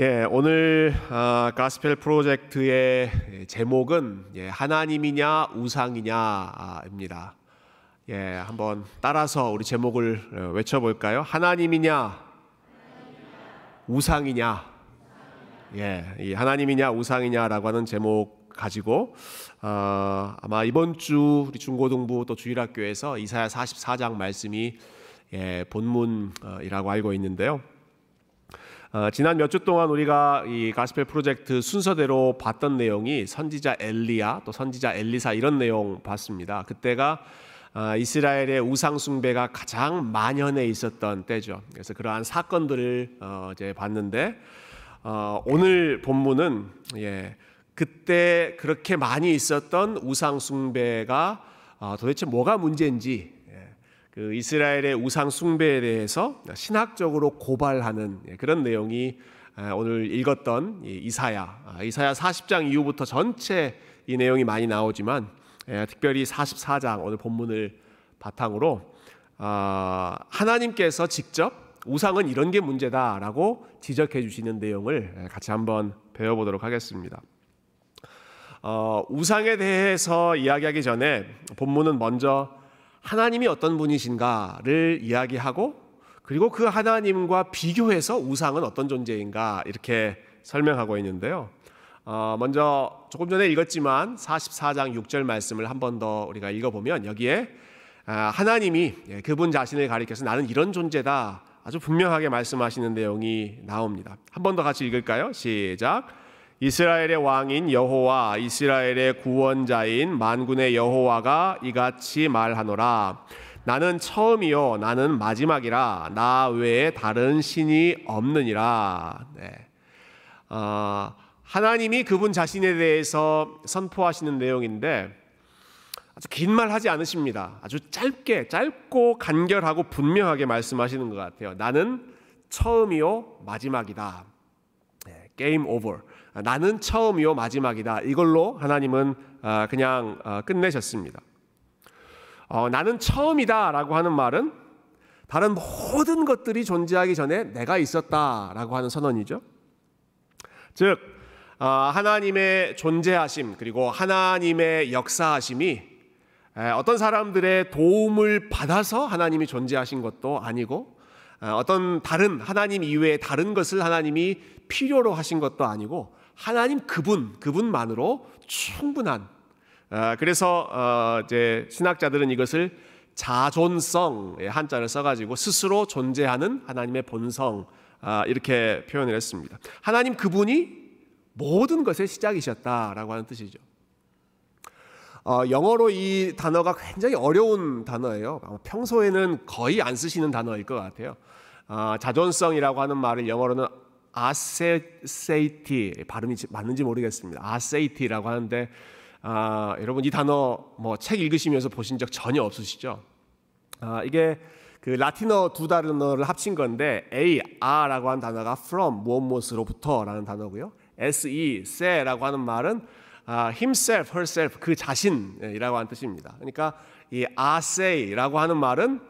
예, 오늘 아, 가스펠 프로젝트의 제목은 예, 하나님이냐 우상이냐입니다. 예, 한번 따라서 우리 제목을 어, 외쳐볼까요? 하나님이냐 우상이냐? 예, 이 하나님이냐 우상이냐라고 하는 제목 가지고 어, 아마 이번 주 우리 중고등부 또 주일학교에서 이사야 44장 말씀이 예, 본문이라고 알고 있는데요. 어, 지난 몇 주 동안 우리가 이 가스펠 프로젝트 순서대로 봤던 내용이 선지자 엘리야 또 선지자 엘리사 이런 내용 봤습니다. 그때가 어, 이스라엘의 우상 숭배가 가장 만연해 있었던 때죠. 그래서 그러한 사건들을 어, 이제 봤는데 어, 오늘 본문은 예, 그때 그렇게 많이 있었던 우상 숭배가 어, 도대체 뭐가 문제인지 그 이스라엘의 우상 숭배에 대해서 신학적으로 고발하는 예, 그런 내용이 아, 오늘 읽었던 이사야 아, 이사야 40장 이후부터 전체 이 내용이 많이 나오지만 예, 특별히 44장 오늘 본문을 바탕으로 아, 하나님께서 직접 우상은 이런 게 문제다라고 지적해 주시는 내용을 예, 같이 한번 배워보도록 하겠습니다. 어, 우상에 대해서 이야기하기 전에 본문은 먼저 하나님이 어떤 분이신가를 이야기하고 그리고 그 하나님과 비교해서 우상은 어떤 존재인가 이렇게 설명하고 있는데요. 어, 먼저 조금 전에 읽었지만 44장 6절 말씀을 한 번 더 우리가 읽어보면 여기에 아, 하나님이 예, 그분 자신을 가리켜서 나는 이런 존재다 아주 분명하게 말씀하시는 내용이 나옵니다. 한 번 더 같이 읽을까요? 시작. 이스라엘의 왕인 여호와 이스라엘의 구원자인 만군의 여호와가 이같이 말하노라 나는 처음이요 나는 마지막이라 나 외에 다른 신이 없느니라 네. 어, 하나님이 그분 자신에 대해서 선포하시는 내용인데 아주 긴 말 하지 않으십니다. 아주 짧게 짧고 간결하고 분명하게 말씀하시는 것 같아요. 나는 처음이요 마지막이다. 네, 게임 오버. 아, 나는 처음이요 마지막이다. 이걸로 하나님은 아, 그냥 아, 끝내셨습니다. 어, 나는 처음이다라고 하는 말은 다른 모든 것들이 존재하기 전에 내가 있었다라고 하는 선언이죠. 즉 하나님의 존재하심 그리고 하나님의 역사하심이 어떤 사람들의 도움을 받아서 하나님이 존재하신 것도 아니고 어떤 다른 하나님 이외의 다른 것을 하나님이 필요로 하신 것도 아니고 하나님 그분 그분만으로 충분한 아, 그래서 어, 이제 신학자들은 이것을 자존성의 한자를 써가지고 스스로 존재하는 하나님의 본성 아, 이렇게 표현을 했습니다. 하나님 그분이 모든 것의 시작이셨다라고 하는 뜻이죠. 어, 영어로 이 단어가 굉장히 어려운 단어예요. 평소에는 거의 안 쓰시는 단어일 것 같아요. 어, 자존성이라고 하는 말을 영어로는 아세이티 발음이 맞는지 모르겠습니다. 아세이티라고 하는데 아, 여러분 이 단어 뭐 책 읽으시면서 보신 적 전혀 없으시죠? 아, 이게 그 라틴어 두 단어를 합친 건데 a a라고 하는 단어가 from 무엇 무엇으로부터라는 단어고요. se se라고 하는 말은 아, himself, herself 그 자신이라고 하는 뜻입니다. 그러니까 이 ase라고 하는 말은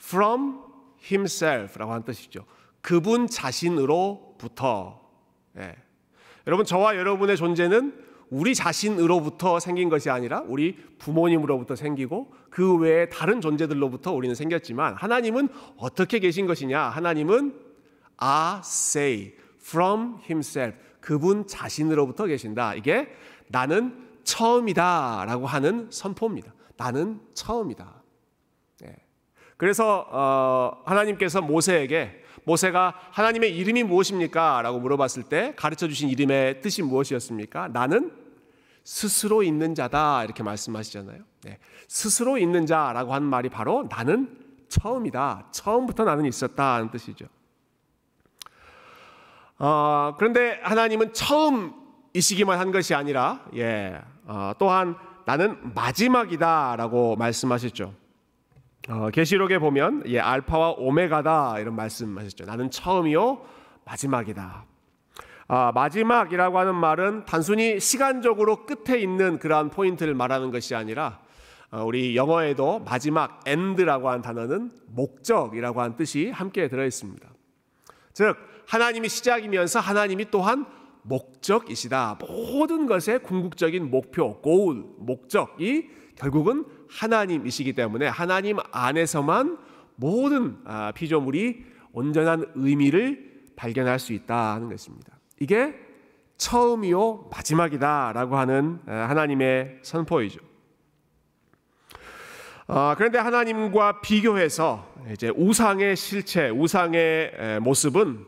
from himself라고 하는 뜻이죠. 그분 자신으로 부터. 예. 여러분, 저와 여러분의 존재는 우리 자신으로부터 생긴 것이 아니라 우리 부모님으로부터 생기고 그 외에 다른 존재들로부터 우리는 생겼지만 하나님은 어떻게 계신 것이냐? 하나님은 a say from himself 그분 자신으로부터 계신다. 이게 나는 처음이다라고 하는 선포입니다. 나는 처음이다. 예. 그래서 어, 하나님께서 모세에게 모세가 하나님의 이름이 무엇입니까? 라고 물어봤을 때 가르쳐 주신 이름의 뜻이 무엇이었습니까? 나는 스스로 있는 자다. 이렇게 말씀하시잖아요. 네. 스스로 있는 자라고 하는 말이 바로 나는 처음이다. 처음부터 나는 있었다. 하는 뜻이죠. 어, 그런데 하나님은 처음이시기만 한 것이 아니라, 예, 어, 또한 나는 마지막이다라고 말씀하셨죠. 어, 계시록에 보면 예, 알파와 오메가다 이런 말씀하셨죠. 나는 처음이요 마지막이다. 아, 마지막이라고 하는 말은 단순히 시간적으로 끝에 있는 그러한 포인트를 말하는 것이 아니라 어, 우리 영어에도 마지막 end라고 하는 단어는 목적이라고 하는 뜻이 함께 들어 있습니다. 즉 하나님이 시작이면서 하나님이 또한 목적이시다. 모든 것의 궁극적인 목표, 고울, 목적이 결국은 하나님이시기 때문에 하나님 안에서만 모든 아, 피조물이 온전한 의미를 발견할 수 있다는 것입니다. 이게 처음이요 마지막이다라고 하는 하나님의 선포이죠. 어, 그런데 하나님과 비교해서 이제 우상의 실체, 우상의 모습은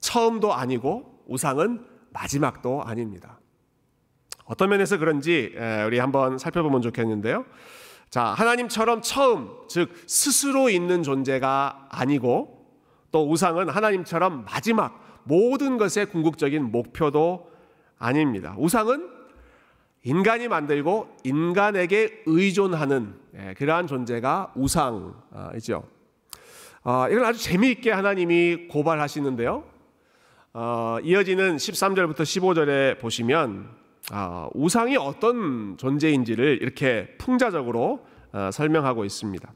처음도 아니고 우상은 마지막도 아닙니다. 어떤 면에서 그런지 우리 한번 살펴보면 좋겠는데요. 자, 하나님처럼 처음, 즉 스스로 있는 존재가 아니고 또 우상은 하나님처럼 마지막 모든 것의 궁극적인 목표도 아닙니다. 우상은 인간이 만들고 인간에게 의존하는 예, 그러한 존재가 우상이죠. 아, 이걸 아주 재미있게 하나님이 고발하시는데요. 어, 이어지는 13절부터 15절에 보시면 아, 우상이 어떤 존재인지를 이렇게 풍자적으로 어, 설명하고 있습니다.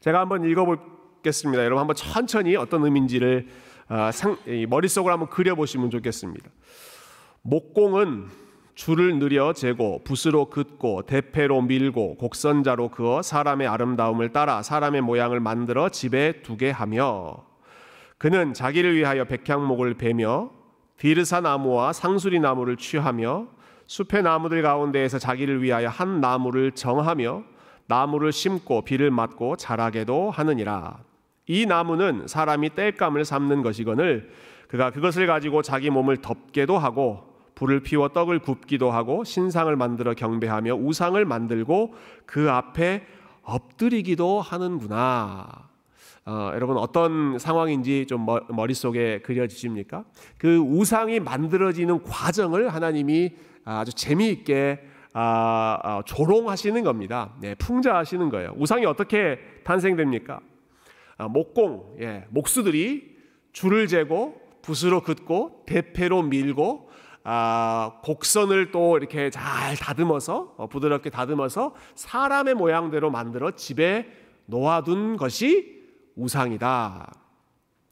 제가 한번 읽어보겠습니다. 여러분 한번 천천히 어떤 의미인지를 어, 머릿속으로 한번 그려보시면 좋겠습니다. 목공은 줄을 느려 재고 붓으로 긋고 대패로 밀고 곡선자로 그어 사람의 아름다움을 따라 사람의 모양을 만들어 집에 두게 하며 그는 자기를 위하여 백향목을 베며 비르사 나무와 상수리 나무를 취하며 숲의 나무들 가운데에서 자기를 위하여 한 나무를 정하며 나무를 심고 비를 맞고 자라게도 하느니라 이 나무는 사람이 땔감을 삼는 것이거늘 그가 그것을 가지고 자기 몸을 덮게도 하고 불을 피워 떡을 굽기도 하고 신상을 만들어 경배하며 우상을 만들고 그 앞에 엎드리기도 하는구나. 어, 여러분 어떤 상황인지 좀 머릿속에 그려지십니까? 그 우상이 만들어지는 과정을 하나님이 아주 재미있게 아, 아, 조롱하시는 겁니다. 네, 풍자하시는 거예요. 우상이 어떻게 탄생됩니까? 아, 목공, 예, 목수들이 줄을 재고 붓으로 긋고 대패로 밀고 아, 곡선을 또 이렇게 잘 다듬어서 어, 부드럽게 다듬어서 사람의 모양대로 만들어 집에 놓아둔 것이 우상이다.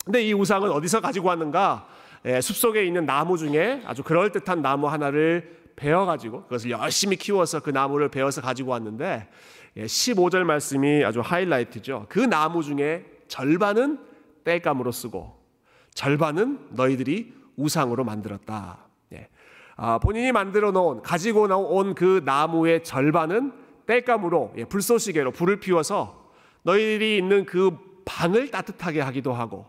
근데 이 우상은 어디서 가지고 왔는가? 예, 숲속에 있는 나무 중에 아주 그럴듯한 나무 하나를 베어가지고 그것을 열심히 키워서 그 나무를 베어서 가지고 왔는데 예, 15절 말씀이 아주 하이라이트죠. 그 나무 중에 절반은 땔감으로 쓰고 절반은 너희들이 우상으로 만들었다. 아, 본인이 만들어 놓은 가지고 나온 그 나무의 절반은 땔감으로 예, 불쏘시개로 불을 피워서 너희들이 있는 그 방을 따뜻하게 하기도 하고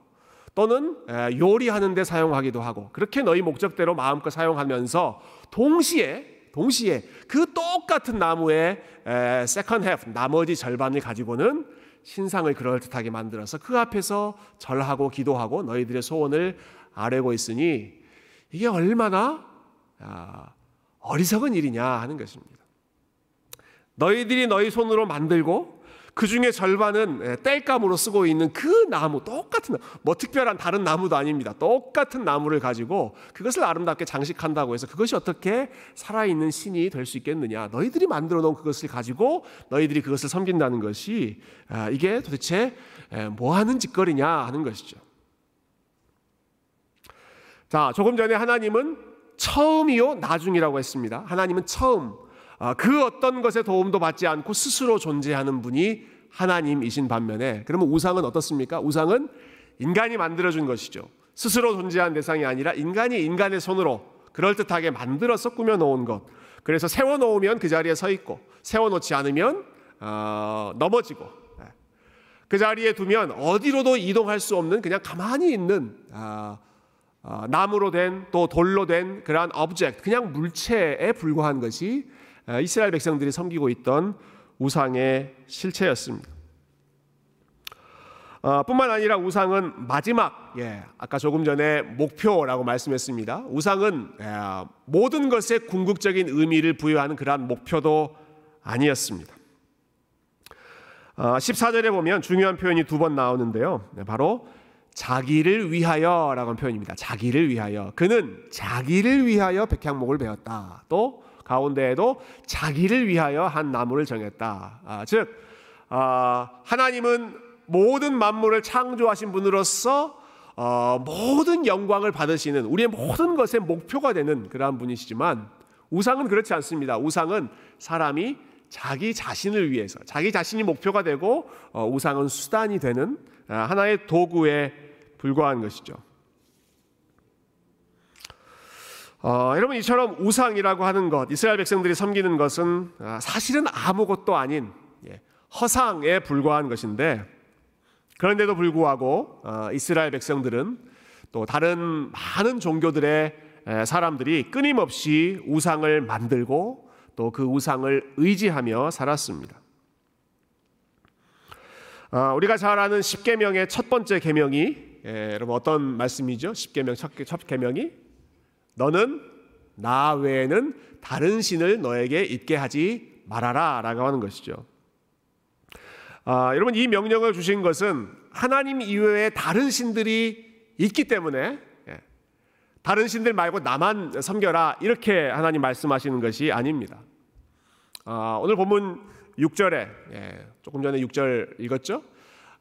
또는 요리하는 데 사용하기도 하고 그렇게 너희 목적대로 마음껏 사용하면서 동시에 동시에 그 똑같은 나무의 second half 나머지 절반을 가지고는 신상을 그럴듯하게 만들어서 그 앞에서 절하고 기도하고 너희들의 소원을 아뢰고 있으니 이게 얼마나 아, 어리석은 일이냐 하는 것입니다. 너희들이 너희 손으로 만들고 그 중에 절반은 땔감으로 쓰고 있는 그 나무 똑같은 뭐 특별한 다른 나무도 아닙니다. 똑같은 나무를 가지고 그것을 아름답게 장식한다고 해서 그것이 어떻게 살아있는 신이 될 수 있겠느냐? 너희들이 만들어 놓은 그것을 가지고 너희들이 그것을 섬긴다는 것이 아, 이게 도대체 뭐 하는 짓거리냐 하는 것이죠. 자, 조금 전에 하나님은 처음이요 나중이라고 했습니다. 하나님은 처음 아, 그 어떤 것에 도움도 받지 않고 스스로 존재하는 분이 하나님이신 반면에 그러면 우상은 어떻습니까? 우상은 인간이 만들어준 것이죠. 스스로 존재한 대상이 아니라 인간이 인간의 손으로 그럴듯하게 만들어서 꾸며놓은 것. 그래서 세워놓으면 그 자리에 서 있고 세워놓지 않으면 어, 넘어지고 네. 그 자리에 두면 어디로도 이동할 수 없는 그냥 가만히 있는 아, 어, 나무로 된 또 돌로 된 그러한 object, 그냥 물체에 불과한 것이 어, 이스라엘 백성들이 섬기고 있던 우상의 실체였습니다. 어, 뿐만 아니라 우상은 마지막, 예, 아까 조금 전에 목표라고 말씀했습니다. 우상은 예, 모든 것에 궁극적인 의미를 부여하는 그러한 목표도 아니었습니다. 어, 14절에 보면 중요한 표현이 두 번 나오는데요. 네, 바로 자기를 위하여 라는 표현입니다. 자기를 위하여. 그는 자기를 위하여 백향목을 베었다. 또 가운데에도 자기를 위하여 한 나무를 정했다. 아, 즉 아, 하나님은 모든 만물을 창조하신 분으로서 어, 모든 영광을 받으시는 우리의 모든 것의 목표가 되는 그러한 분이시지만 우상은 그렇지 않습니다. 우상은 사람이 자기 자신을 위해서 자기 자신이 목표가 되고 어, 우상은 수단이 되는 아, 하나의 도구에 불과한 것이죠. 어, 여러분 이처럼 우상이라고 하는 것, 이스라엘 백성들이 섬기는 것은 아, 사실은 아무것도 아닌 예, 허상에 불과한 것인데 그런데도 불구하고 어, 이스라엘 백성들은 또 다른 많은 종교들의 사람들이 끊임없이 우상을 만들고 또 그 우상을 의지하며 살았습니다. 어, 우리가 잘 아는 십계명의 첫 번째 계명이 여러분 어떤 말씀이죠? 십계명 첫, 첫 계명이 너는 나 외에는 다른 신을 너에게 있게 하지 말아라 라고 하는 것이죠. 아, 여러분 이 명령을 주신 것은 하나님 이외에 다른 신들이 있기 때문에 예, 다른 신들 말고 나만 섬겨라 이렇게 하나님 말씀하시는 것이 아닙니다. 아, 오늘 본문 6절에 예, 조금 전에 6절 읽었죠?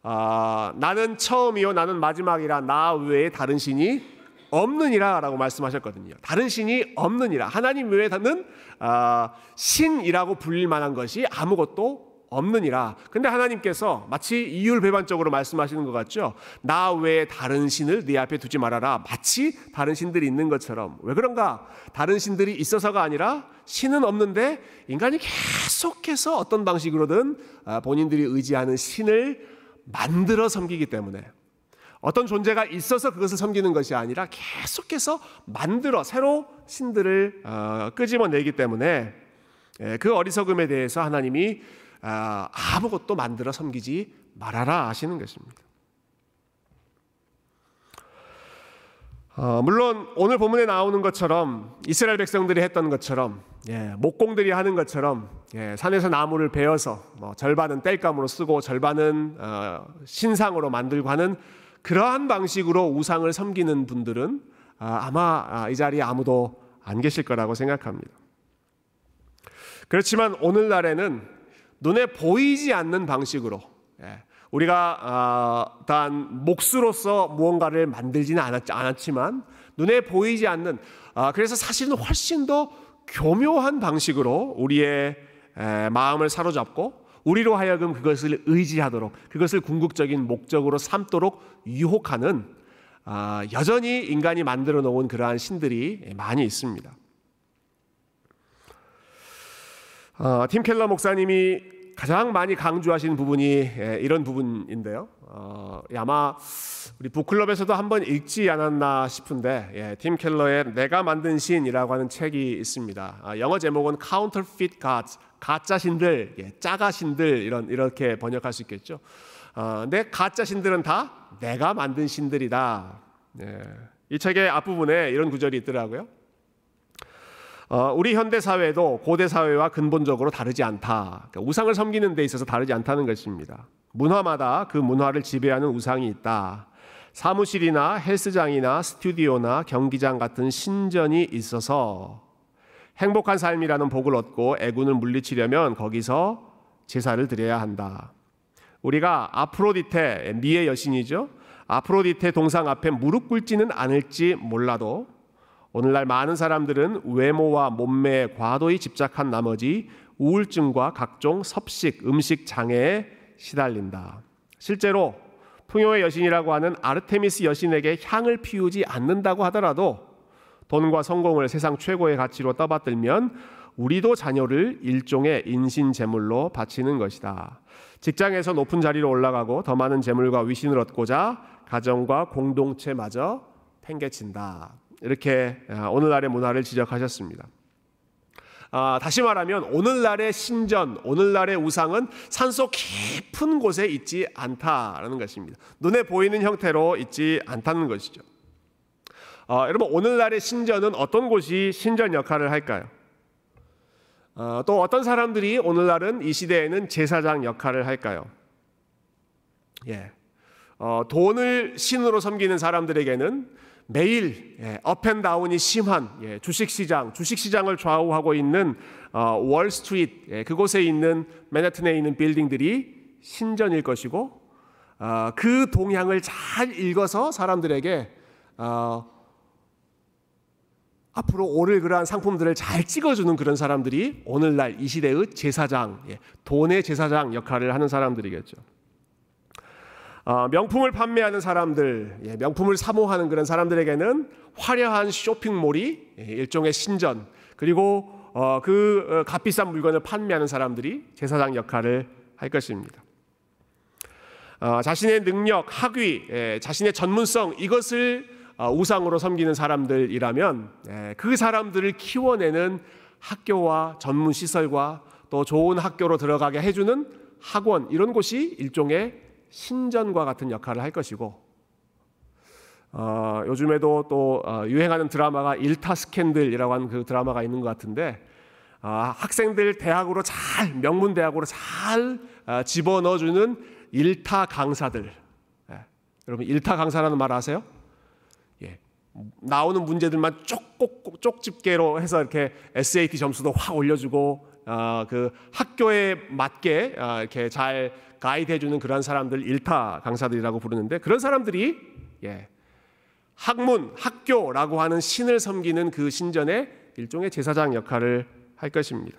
아, 나는 처음이요 나는 마지막이라 나 외에 다른 신이 없느니라라고 말씀하셨거든요. 다른 신이 없느니라 하나님 외에는 아, 신이라고 불릴 만한 것이 아무것도 없느니라. 근데 하나님께서 마치 이율배반적으로 말씀하시는 것 같죠. 나 외에 다른 신을 네 앞에 두지 말아라. 마치 다른 신들이 있는 것처럼. 왜 그런가? 다른 신들이 있어서가 아니라 신은 없는데 인간이 계속해서 어떤 방식으로든 아, 본인들이 의지하는 신을 만들어 섬기기 때문에 어떤 존재가 있어서 그것을 섬기는 것이 아니라 계속해서 만들어 새로 신들을 어, 끄집어내기 때문에 예, 그 어리석음에 대해서 하나님이 아, 아무것도 만들어 섬기지 말아라 하시는 것입니다. 어, 물론 오늘 본문에 나오는 것처럼 이스라엘 백성들이 했던 것처럼 예, 목공들이 하는 것처럼 예, 산에서 나무를 베어서 뭐 절반은 땔감으로 쓰고 절반은 어, 신상으로 만들고 하는 그러한 방식으로 우상을 섬기는 분들은 아, 아마 아, 이 자리에 아무도 안 계실 거라고 생각합니다. 그렇지만 오늘날에는 눈에 보이지 않는 방식으로 예, 우리가 어, 단 몫으로서 무언가를 만들지는 않았지만 눈에 보이지 않는 아, 그래서 사실은 훨씬 더 교묘한 방식으로 우리의 마음을 사로잡고 우리로 하여금 그것을 의지하도록 그것을 궁극적인 목적으로 삼도록 유혹하는 아, 여전히 인간이 만들어 놓은 그러한 신들이 많이 있습니다. 어, 팀 켈러 목사님이 가장 많이 강조하시는 부분이 예, 이런 부분인데요. 어, 아마 우리 북클럽에서도 한번 읽지 않았나 싶은데 예, 팀 켈러의 내가 만든 신이라고 하는 책이 있습니다. 아, 영어 제목은 Counterfeit Gods, 가짜 신들, 예, 짜가 신들 이런 이렇게 번역할 수 있겠죠. 어, 근데 가짜 신들은 다 내가 만든 신들이다. 예, 이 책의 앞부분에 이런 구절이 있더라고요. 어, 우리 현대 사회도 고대 사회와 근본적으로 다르지 않다. 그러니까 우상을 섬기는 데 있어서 다르지 않다는 것입니다. 문화마다 그 문화를 지배하는 우상이 있다. 사무실이나 헬스장이나 스튜디오나 경기장 같은 신전이 있어서 행복한 삶이라는 복을 얻고 애군을 물리치려면 거기서 제사를 드려야 한다. 우리가 아프로디테 미의 여신이죠. 아프로디테 동상 앞에 무릎 꿇지는 않을지 몰라도 오늘날 많은 사람들은 외모와 몸매에 과도히 집착한 나머지 우울증과 각종 섭식, 음식 장애에 시달린다. 실제로 풍요의 여신이라고 하는 아르테미스 여신에게 향을 피우지 않는다고 하더라도 돈과 성공을 세상 최고의 가치로 떠받들면 우리도 자녀를 일종의 인신 제물로 바치는 것이다. 직장에서 높은 자리로 올라가고 더 많은 재물과 위신을 얻고자 가정과 공동체마저 팽개친다. 이렇게 아, 오늘날의 문화를 지적하셨습니다. 아, 다시 말하면 오늘날의 신전, 오늘날의 우상은 산속 깊은 곳에 있지 않다라는 것입니다. 눈에 보이는 형태로 있지 않다는 것이죠. 아, 여러분 오늘날의 신전은 어떤 곳이 신전 역할을 할까요? 아, 또 어떤 사람들이 오늘날은 이 시대에는 제사장 역할을 할까요? 예, 어, 돈을 신으로 섬기는 사람들에게는 매일 예, up and down이 심한 예, 주식시장, 주식시장을 좌우하고 있는 어, 월스트리트 예, 그곳에 있는 맨해튼에 있는 빌딩들이 신전일 것이고 어, 그 동향을 잘 읽어서 사람들에게 어, 앞으로 오를 그러한 상품들을 잘 찍어주는 그런 사람들이 오늘날 이 시대의 제사장, 예, 돈의 제사장 역할을 하는 사람들이겠죠. 어, 명품을 판매하는 사람들, 예, 명품을 사모하는 그런 사람들에게는 화려한 쇼핑몰이 예, 일종의 신전, 그리고 어, 그 어, 값비싼 물건을 판매하는 사람들이 제사장 역할을 할 것입니다. 어, 자신의 능력, 학위, 예, 자신의 전문성 이것을 어, 우상으로 섬기는 사람들이라면 예, 그 사람들을 키워내는 학교와 전문 시설과 또 좋은 학교로 들어가게 해주는 학원 이런 곳이 일종의 신전과 같은 역할을 할 것이고 어, 요즘에도 또 어, 유행하는 드라마가 일타 스캔들이라고 하는 그 드라마가 있는 것 같은데 어, 학생들 대학으로 잘 명문 대학으로 잘 어, 집어넣어주는 일타 강사들 예. 여러분 일타 강사라는 말 아세요? 나오는 문제들만 쪽꼭 쪽집게로 해서 이렇게 SAT 점수도 확 올려주고 어, 그 학교에 맞게 어, 이렇게 잘 가이드해주는 그런 사람들 일타 강사들이라고 부르는데 그런 사람들이 예, 학문 학교라고 하는 신을 섬기는 그 신전의 일종의 제사장 역할을 할 것입니다.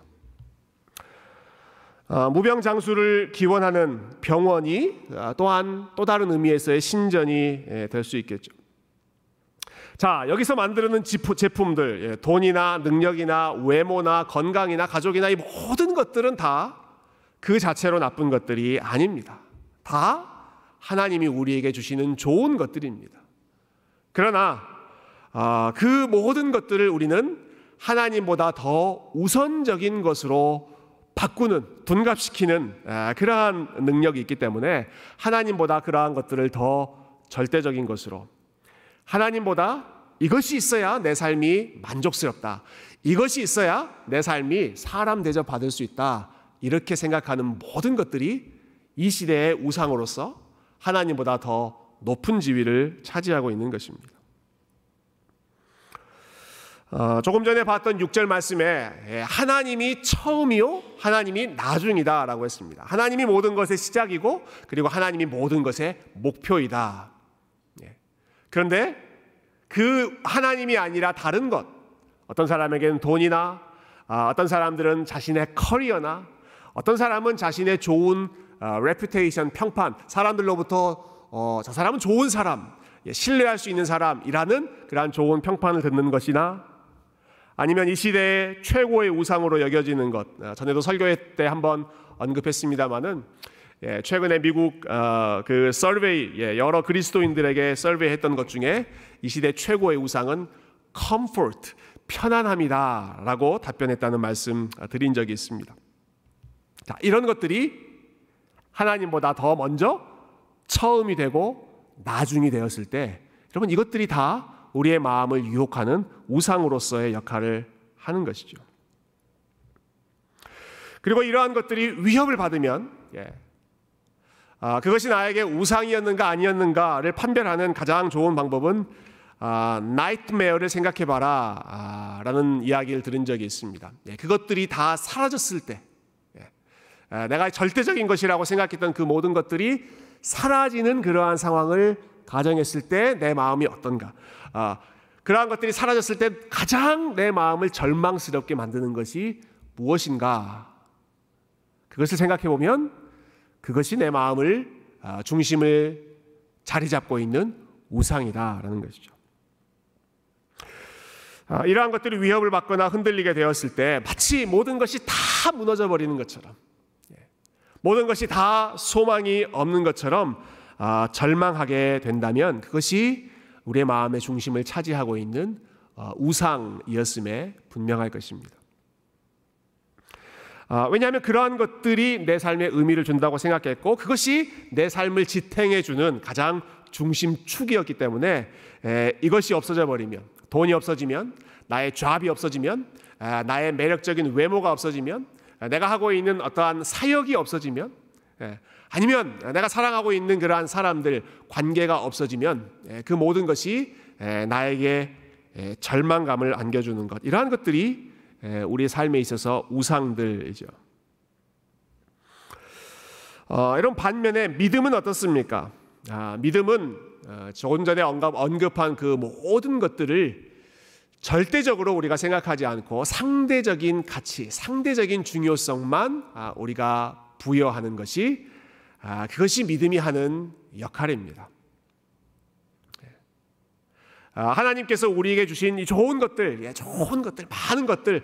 어, 무병 장수를 기원하는 병원이 어, 또한 또 다른 의미에서의 신전이 예, 될수 있겠죠. 자, 여기서 만드는 제품들, 예, 돈이나 능력이나 외모나 건강이나 가족이나 이 모든 것들은 다 그 자체로 나쁜 것들이 아닙니다. 다 하나님이 우리에게 주시는 좋은 것들입니다. 그러나 아, 그 모든 것들을 우리는 하나님보다 더 우선적인 것으로 바꾸는 분갑시키는 아, 그러한 능력이 있기 때문에 하나님보다 그러한 것들을 더 절대적인 것으로 하나님보다 이것이 있어야 내 삶이 만족스럽다. 이것이 있어야 내 삶이 사람 대접 받을 수 있다. 이렇게 생각하는 모든 것들이 이 시대의 우상으로서 하나님보다 더 높은 지위를 차지하고 있는 것입니다. 어, 조금 전에 봤던 6절 말씀에 예, 하나님이 처음이요, 하나님이 나중이다라고 했습니다. 하나님이 모든 것의 시작이고, 그리고 하나님이 모든 것의 목표이다. 그런데 그 하나님이 아니라 다른 것, 어떤 사람에게는 돈이나 아, 어떤 사람들은 자신의 커리어나 어떤 사람은 자신의 좋은 reputation 평판 사람들로부터 어, 저 사람은 좋은 사람 예, 신뢰할 수 있는 사람이라는 그러한 좋은 평판을 듣는 것이나 아니면 이 시대의 최고의 우상으로 여겨지는 것. 아, 전에도 설교할 때 한번 언급했습니다마는 예, 최근에 미국 어, 그 서베이 예, 여러 그리스도인들에게 서베이했던 것 중에 이 시대 최고의 우상은 comfort 편안함이다라고 답변했다는 말씀 드린 적이 있습니다. 자, 이런 것들이 하나님보다 더 먼저 처음이 되고 나중이 되었을 때 여러분 이것들이 다 우리의 마음을 유혹하는 우상으로서의 역할을 하는 것이죠. 그리고 이러한 것들이 위협을 받으면 예, 아, 그것이 나에게 우상이었는가 아니었는가를 판별하는 가장 좋은 방법은 아, nightmare를 생각해봐라 아, 라는 이야기를 들은 적이 있습니다. 예, 그것들이 다 사라졌을 때 예, 아, 내가 절대적인 것이라고 생각했던 그 모든 것들이 사라지는 그러한 상황을 가정했을 때 내 마음이 어떤가 아, 그러한 것들이 사라졌을 때 가장 내 마음을 절망스럽게 만드는 것이 무엇인가 그것을 생각해 보면 그것이 내 마음을 아, 중심을 자리 잡고 있는 우상이다라는 것이죠. 아, 이러한 것들이 위협을 받거나 흔들리게 되었을 때 마치 모든 것이 다 무너져 버리는 것처럼 예, 모든 것이 다 소망이 없는 것처럼 아, 절망하게 된다면 그것이 우리의 마음의 중심을 차지하고 있는 어, 우상이었음에 분명할 것입니다. 아, 왜냐하면 그러한 것들이 내 삶에 의미를 준다고 생각했고 그것이 내 삶을 지탱해 주는 가장 중심축이었기 때문에 에, 이것이 없어져 버리면 돈이 없어지면 나의 잡이 없어지면 아, 나의 매력적인 외모가 없어지면 아, 내가 하고 있는 어떠한 사역이 없어지면 에, 아니면 내가 사랑하고 있는 그러한 사람들 관계가 없어지면 에, 그 모든 것이 에, 나에게 에, 절망감을 안겨주는 것. 이러한 것들이 우리의 삶에 있어서 우상들이죠. 어, 이런 반면에 믿음은 어떻습니까? 아, 믿음은 어, 조금 전에 언급, 언급 한 그 모든 것들을 절대적으로 우리가 생각하지 않고 상대적인 가치, 상대적인 중요성만 아, 우리가 부여하는 것이 아, 그것이 믿음이 하는 역할입니다. 아, 하나님께서 우리에게 주신 이 좋은 것들, 예, 좋은 것들, 많은 것들,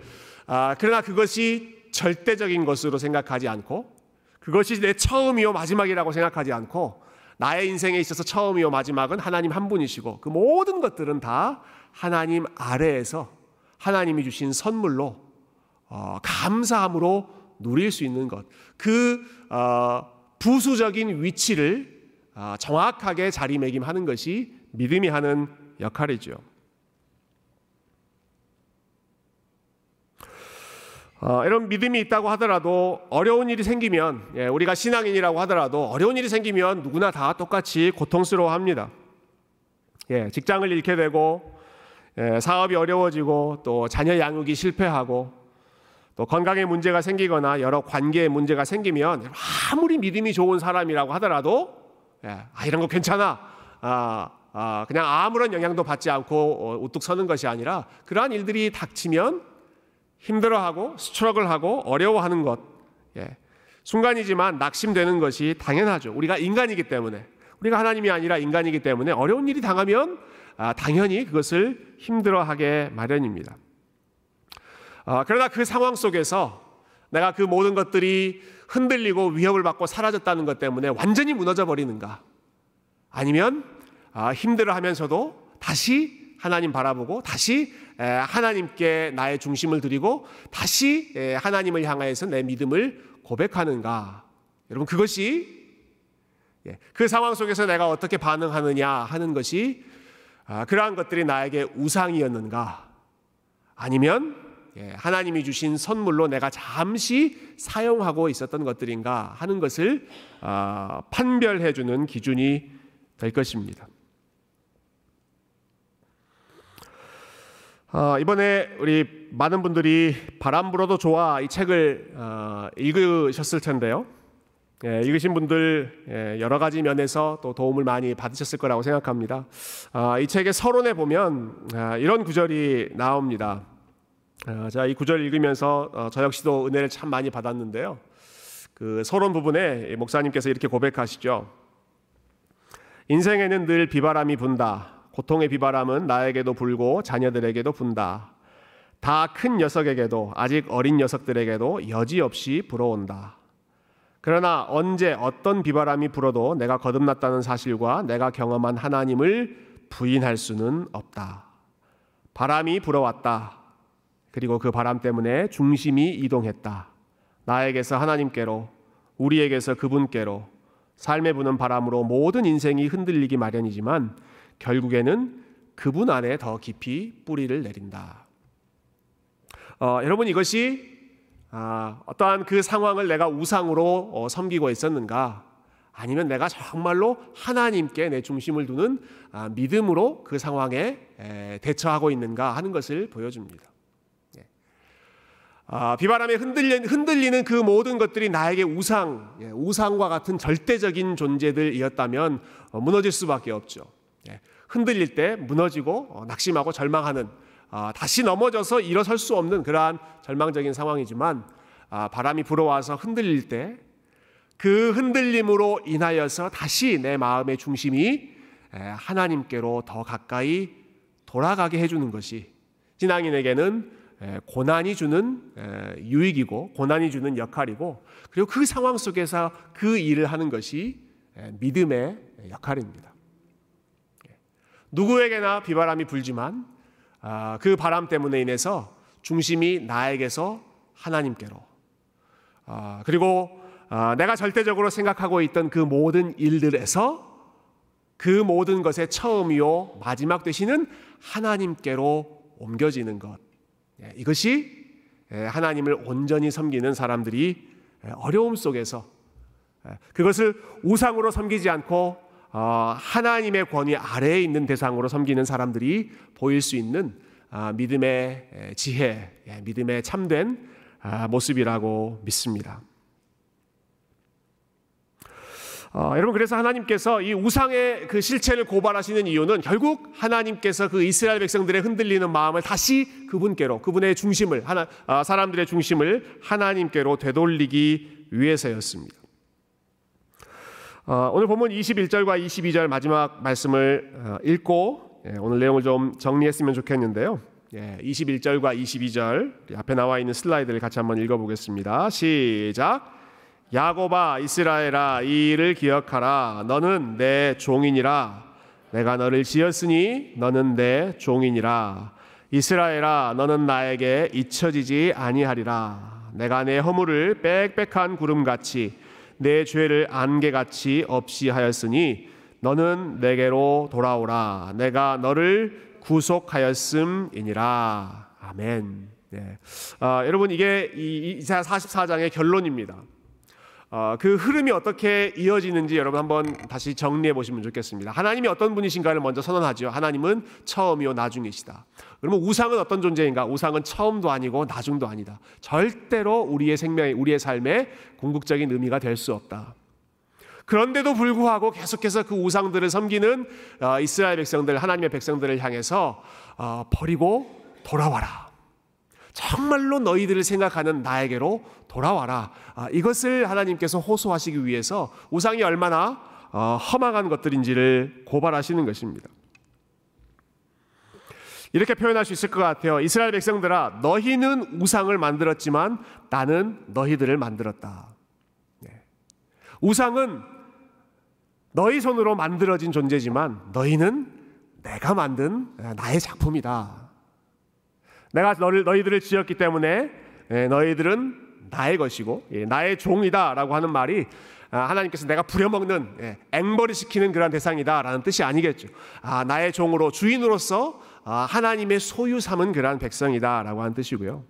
그러나 그것이 절대적인 것으로 생각하지 않고 그것이 내 처음이요 마지막이라고 생각하지 않고 나의 인생에 있어서 처음이요 마지막은 하나님 한 분이시고 그 모든 것들은 다 하나님 아래에서 하나님이 주신 선물로 어, 감사함으로 누릴 수 있는 것. 그 어, 부수적인 위치를 어, 정확하게 자리매김하는 것이 믿음이 하는 역할이죠. 어, 이런 믿음이 있다고 하더라도 어려운 일이 생기면 예, 우리가 신앙인이라고 하더라도 어려운 일이 생기면 누구나 다 똑같이 고통스러워합니다. 예, 직장을 잃게 되고 예, 사업이 어려워지고 또 자녀 양육이 실패하고 또 건강에 문제가 생기거나 여러 관계에 문제가 생기면 아무리 믿음이 좋은 사람이라고 하더라도 예, 아, 이런 거 괜찮아. 아, 아, 그냥 아무런 영향도 받지 않고 어, 우뚝 서는 것이 아니라 그러한 일들이 닥치면 힘들어하고 스트럭을 하고 어려워하는 것. 예, 순간이지만 낙심되는 것이 당연하죠. 우리가 인간이기 때문에 우리가 하나님이 아니라 인간이기 때문에 어려운 일이 당하면 아, 당연히 그것을 힘들어하게 마련입니다. 아, 그러나 그 상황 속에서 내가 그 모든 것들이 흔들리고 위협을 받고 사라졌다는 것 때문에 완전히 무너져 버리는가? 아니면 아, 힘들어하면서도 다시 하나님 바라보고 다시 하나님께 나의 중심을 드리고 다시 하나님을 향하여서 내 믿음을 고백하는가? 여러분 그것이 예, 그 상황 속에서 내가 어떻게 반응하느냐 하는 것이 아, 그러한 것들이 나에게 우상이었는가? 아니면 예, 하나님이 주신 선물로 내가 잠시 사용하고 있었던 것들인가 하는 것을 아, 판별해 주는 기준이 될 것입니다. 어, 이번에 우리 많은 분들이 바람 불어도 좋아 이 책을 어, 읽으셨을 텐데요. 예, 읽으신 분들 예, 여러 가지 면에서 또 도움을 많이 받으셨을 거라고 생각합니다. 아, 이 책의 서론에 보면 아, 이런 구절이 나옵니다. 아, 자, 이 구절 읽으면서 어, 저 역시도 은혜를 참 많이 받았는데요. 그 서론 부분에 목사님께서 이렇게 고백하시죠. 인생에는 늘 비바람이 분다. 고통의 비바람은 나에게도 불고 자녀들에게도 분다. 다 큰 녀석에게도 아직 어린 녀석들에게도 여지없이 불어온다. 그러나 언제 어떤 비바람이 불어도 내가 거듭났다는 사실과 내가 경험한 하나님을 부인할 수는 없다. 바람이 불어왔다. 그리고 그 바람 때문에 중심이 이동했다. 나에게서 하나님께로, 우리에게서 그분께로, 삶에 부는 바람으로 모든 인생이 흔들리기 마련이지만 결국에는 그분 안에 더 깊이 뿌리를 내린다. 어, 여러분 이것이 아, 어떠한 그 상황을 내가 우상으로 어, 섬기고 있었는가? 아니면 내가 정말로 하나님께 내 중심을 두는 아, 믿음으로 그 상황에 에, 대처하고 있는가 하는 것을 보여줍니다. 예. 아, 비바람에 흔들리는, 흔들리는 그 모든 것들이 나에게 우상, 예, 우상과 같은 절대적인 존재들이었다면 어, 무너질 수밖에 없죠. 예, 흔들릴 때 무너지고 어, 낙심하고 절망하는 아, 다시 넘어져서 일어설 수 없는 그러한 절망적인 상황이지만 아, 바람이 불어와서 흔들릴 때 그 흔들림으로 인하여서 다시 내 마음의 중심이 하나님께로 더 가까이 돌아가게 해주는 것이 신앙인에게는 고난이 주는 유익이고 고난이 주는 역할이고 그리고 그 상황 속에서 그 일을 하는 것이 믿음의 역할입니다. 누구에게나 비바람이 불지만 아, 그 바람 때문에 인해서 중심이 나에게서 하나님께로. 아, 그리고 아, 내가 절대적으로 생각하고 있던 그 모든 일들에서 그 모든 것의 처음이요 마지막 되시는 하나님께로 옮겨지는 것. 예, 이것이 예, 하나님을 온전히 섬기는 사람들이 예, 어려움 속에서 그것을 우상으로 섬기지 않고 어, 하나님의 권위 아래에 있는 대상으로 섬기는 사람들이 보일 수 있는 아, 믿음의 지혜, 예, 믿음의 참된 아, 모습이라고 믿습니다. 어, 여러분 그래서 하나님께서 이 우상의 그 실체를 고발하시는 이유는 결국 하나님께서 그 이스라엘 백성들의 흔들리는 마음을 다시 그분께로 그분의 중심을 하나 아, 사람들의 중심을 하나님께로 되돌리기 위해서였습니다. 어, 오늘 본문 21절과 22절 마지막 말씀을 어, 읽고 예, 오늘 내용을 좀 정리했으면 좋겠는데요. 예, 21절과 22절 앞에 나와 있는 슬라이드를 같이 한번 읽어보겠습니다. 시작. 야고바 이스라엘아 이 일을 기억하라 너는 내 종이니라 내가 너를 지었으니 너는 내 종이니라 이스라엘아 너는 나에게 잊혀지지 아니하리라 내가 내 허물을 빽빽한 구름같이 내 죄를 안개같이 없이 하였으니 너는 내게로 돌아오라 내가 너를 구속하였음이니라 아멘 네. 아, 여러분 이게 이사 44장의 결론입니다 어, 그 흐름이 어떻게 이어지는지 여러분 한번 다시 정리해 보시면 좋겠습니다. 하나님이 어떤 분이신가를 먼저 선언하죠. 하나님은 처음이요 나중이시다. 그러면 우상은 어떤 존재인가? 우상은 처음도 아니고 나중도 아니다. 절대로 우리의 생명에 우리의 삶에 궁극적인 의미가 될 수 없다. 그런데도 불구하고 계속해서 그 우상들을 섬기는 어, 이스라엘 백성들, 하나님의 백성들을 향해서 어, 버리고 돌아와라. 정말로 너희들을 생각하는 나에게로 돌아와라. 아, 이것을 하나님께서 호소하시기 위해서 우상이 얼마나 어, 험악한 것들인지를 고발하시는 것입니다. 이렇게 표현할 수 있을 것 같아요. 이스라엘 백성들아, 너희는 우상을 만들었지만 나는 너희들을 만들었다. 네. 우상은 너희 손으로 만들어진 존재지만 너희는 내가 만든 나의 작품이다. 내가 너를 너희들을 지었기 때문에 예, 너희들은 나의 것이고 예, 나의 종이다라고 하는 말이 아, 하나님께서 내가 부려먹는 예, 앵벌이 시키는 그런 대상이다라는 뜻이 아니겠죠. 아, 나의 종으로 주인으로서 아, 하나님의 소유 삼은 그러한 백성이다라고 하는 뜻이고요.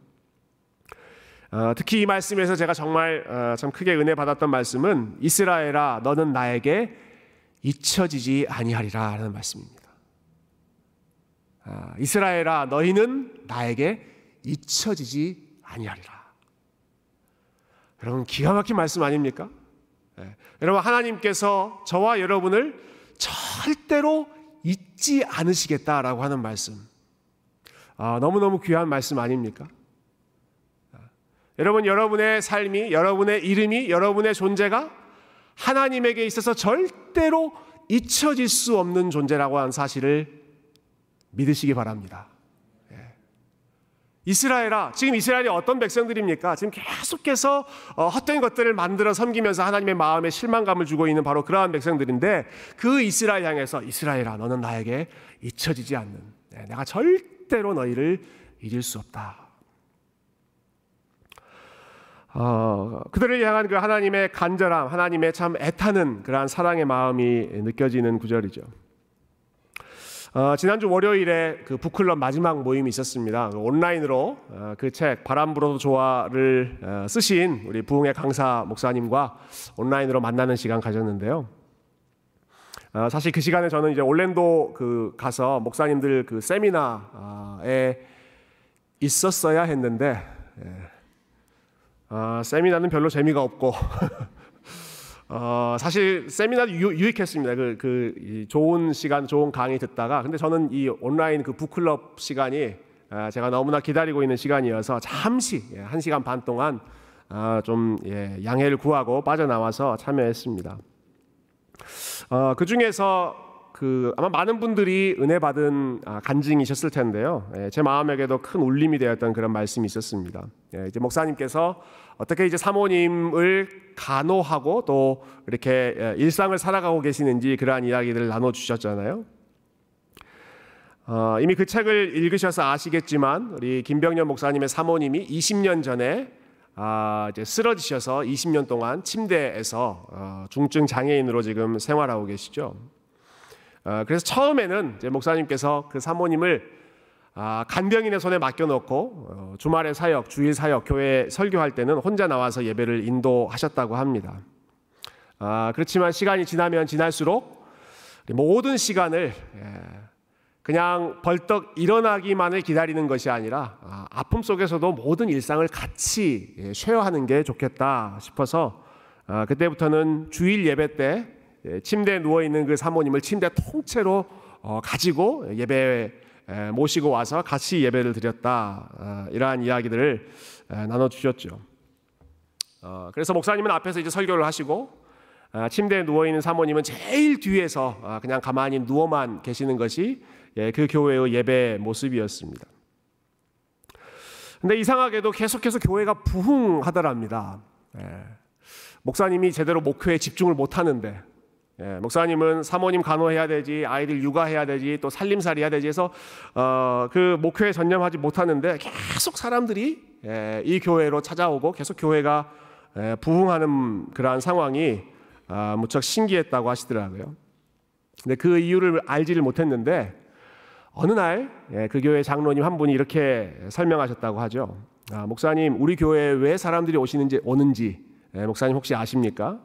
어, 특히 이 말씀에서 제가 정말 어, 참 크게 은혜 받았던 말씀은 이스라엘아 너는 나에게 잊혀지지 아니하리라라는 말씀입니다. 아, 이스라엘아 너희는 나에게 잊혀지지 아니하리라. 여러분 기가 막힌 말씀 아닙니까? 네. 여러분 하나님께서 저와 여러분을 절대로 잊지 않으시겠다라고 하는 말씀. 아, 너무너무 귀한 말씀 아닙니까? 아, 여러분 여러분의 삶이 여러분의 이름이 여러분의 존재가 하나님에게 있어서 절대로 잊혀질 수 없는 존재라고 하는 사실을 믿으시기 바랍니다. 예. 이스라엘아, 지금 이스라엘이 어떤 백성들입니까? 지금 계속해서 어, 헛된 것들을 만들어 섬기면서 하나님의 마음에 실망감을 주고 있는 바로 그러한 백성들인데 그 이스라엘 향해서 이스라엘아, 너는 나에게 잊혀지지 않는 네, 내가 절대로 너희를 잊을 수 없다. 어, 그들을 향한 그 하나님의 간절함, 하나님의 참 애타는 그러한 사랑의 마음이 느껴지는 구절이죠. 어, 지난주 월요일에 그 북클럽 마지막 모임이 있었습니다. 온라인으로 어, 그책 바람 불어도 좋아를 어, 쓰신 우리 부흥의 강사 목사님과 온라인으로 만나는 시간 가졌는데요. 어, 사실 그 시간에 저는 이제 올랜도 그 가서 목사님들 그 세미나에 있었어야 했는데 예. 어, 세미나는 별로 재미가 없고 어, 사실 세미나도 유, 유익했습니다. 그, 그 좋은 시간, 좋은 강의 듣다가 근데 저는 이 온라인 그 북클럽 시간이 아, 제가 너무나 기다리고 있는 시간이어서 잠시 예, 한 시간 반 동안 아, 좀 예, 양해를 구하고 빠져나와서 참여했습니다. 어, 그 중에서 그 아마 많은 분들이 은혜 받은 아, 간증이셨을 텐데요. 예, 제 마음에게도 큰 울림이 되었던 그런 말씀이 있었습니다. 예, 이제 목사님께서 어떻게 이제 사모님을 간호하고 또 이렇게 예, 일상을 살아가고 계시는지 그러한 이야기들을 나눠 주셨잖아요. 어, 이미 그 책을 읽으셔서 아시겠지만 우리 김병년 목사님의 사모님이 20년 전에 아, 이제 쓰러지셔서 20년 동안 침대에서 어, 중증 장애인으로 지금 생활하고 계시죠. 어, 그래서 처음에는 목사님께서 그 사모님을 아, 간병인의 손에 맡겨놓고 어, 주말의 사역, 주일 사역, 교회 설교할 때는 혼자 나와서 예배를 인도하셨다고 합니다. 아, 그렇지만 시간이 지나면 지날수록 모든 시간을 예, 그냥 벌떡 일어나기만을 기다리는 것이 아니라 아, 픔 속에서도 모든 일상을 같이 예, 쉐어하는 게 좋겠다 싶어서 아, 그때부터는 주일 예배 때 예, 침대에 누워 있는 그 사모님을 침대 통째로 어, 가지고 예배 모시고 와서 같이 예배를 드렸다 아, 이러한 이야기들을 나눠 주셨죠. 어, 그래서 목사님은 앞에서 이제 설교를 하시고 아, 침대에 누워 있는 사모님은 제일 뒤에서 그냥 가만히 누워만 계시는 것이 예, 그 교회의 예배 모습이었습니다. 근데 이상하게도 계속해서 교회가 부흥하더랍니다. 예. 목사님이 제대로 목회에 집중을 못 하는데 예, 목사님은 사모님 간호해야 되지, 아이들 육아해야 되지, 또 살림살이 해야 되지 해서 어, 그 목회에 전념하지 못하는데 계속 사람들이 예, 이 교회로 찾아오고 계속 교회가 예, 부흥하는 그러한 상황이 아, 무척 신기했다고 하시더라고요. 근데 그 이유를 알지를 못했는데 어느 날그 예, 교회 장로님 한 분이 이렇게 설명하셨다고 하죠. 아, 목사님, 우리 교회에 왜 사람들이 오시는지 오는지 예, 목사님 혹시 아십니까?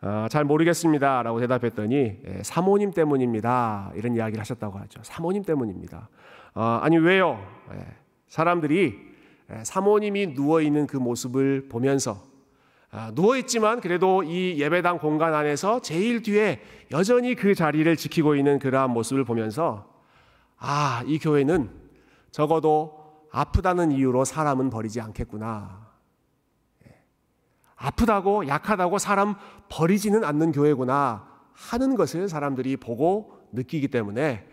아, 잘 모르겠습니다 라고 대답했더니 예, 사모님 때문입니다. 이런 이야기를 하셨다고 하죠. 사모님 때문입니다. 아, 아니 왜요? 예, 사람들이 예, 사모님이 누워 있는 그 모습을 보면서 아, 누워 있지만 그래도 이 예배당 공간 안에서 제일 뒤에 여전히 그 자리를 지키고 있는 그러한 모습을 보면서 아, 이 교회는 적어도 아프다는 이유로 사람은 버리지 않겠구나. 아프다고 약하다고 사람 버리지는 않는 교회구나 하는 것을 사람들이 보고 느끼기 때문에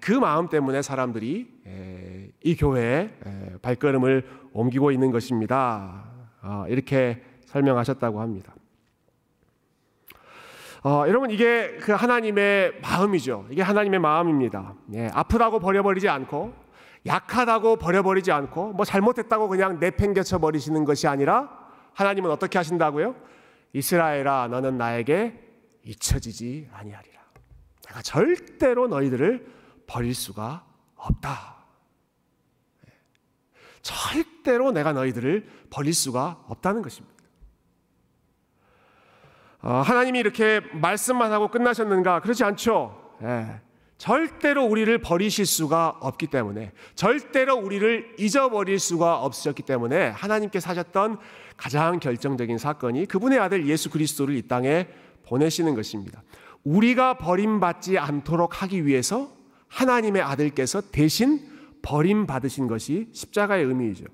그 마음 때문에 사람들이 이 교회에 발걸음을 옮기고 있는 것입니다. 어, 이렇게 설명하셨다고 합니다. 어, 여러분 이게 그 하나님의 마음이죠. 이게 하나님의 마음입니다. 예, 아프다고 버려버리지 않고 약하다고 버려버리지 않고 뭐 잘못했다고 그냥 내팽개쳐 버리시는 것이 아니라 하나님은 어떻게 하신다고요? 이스라엘아 너는 나에게 잊혀지지 아니하리라. 내가 절대로 너희들을 버릴 수가 없다. 네. 절대로 내가 너희들을 버릴 수가 없다는 것입니다. 어, 하나님이 이렇게 말씀만 하고 끝나셨는가? 그렇지 않죠. 예. 절대로 우리를 버리실 수가 없기 때문에 절대로 우리를 잊어버릴 수가 없으셨기 때문에 하나님께 사셨던 가장 결정적인 사건이 그분의 아들 예수 그리스도를 이 땅에 보내시는 것입니다. 우리가 버림받지 않도록 하기 위해서 하나님의 아들께서 대신 버림받으신 것이 십자가의 의미이죠.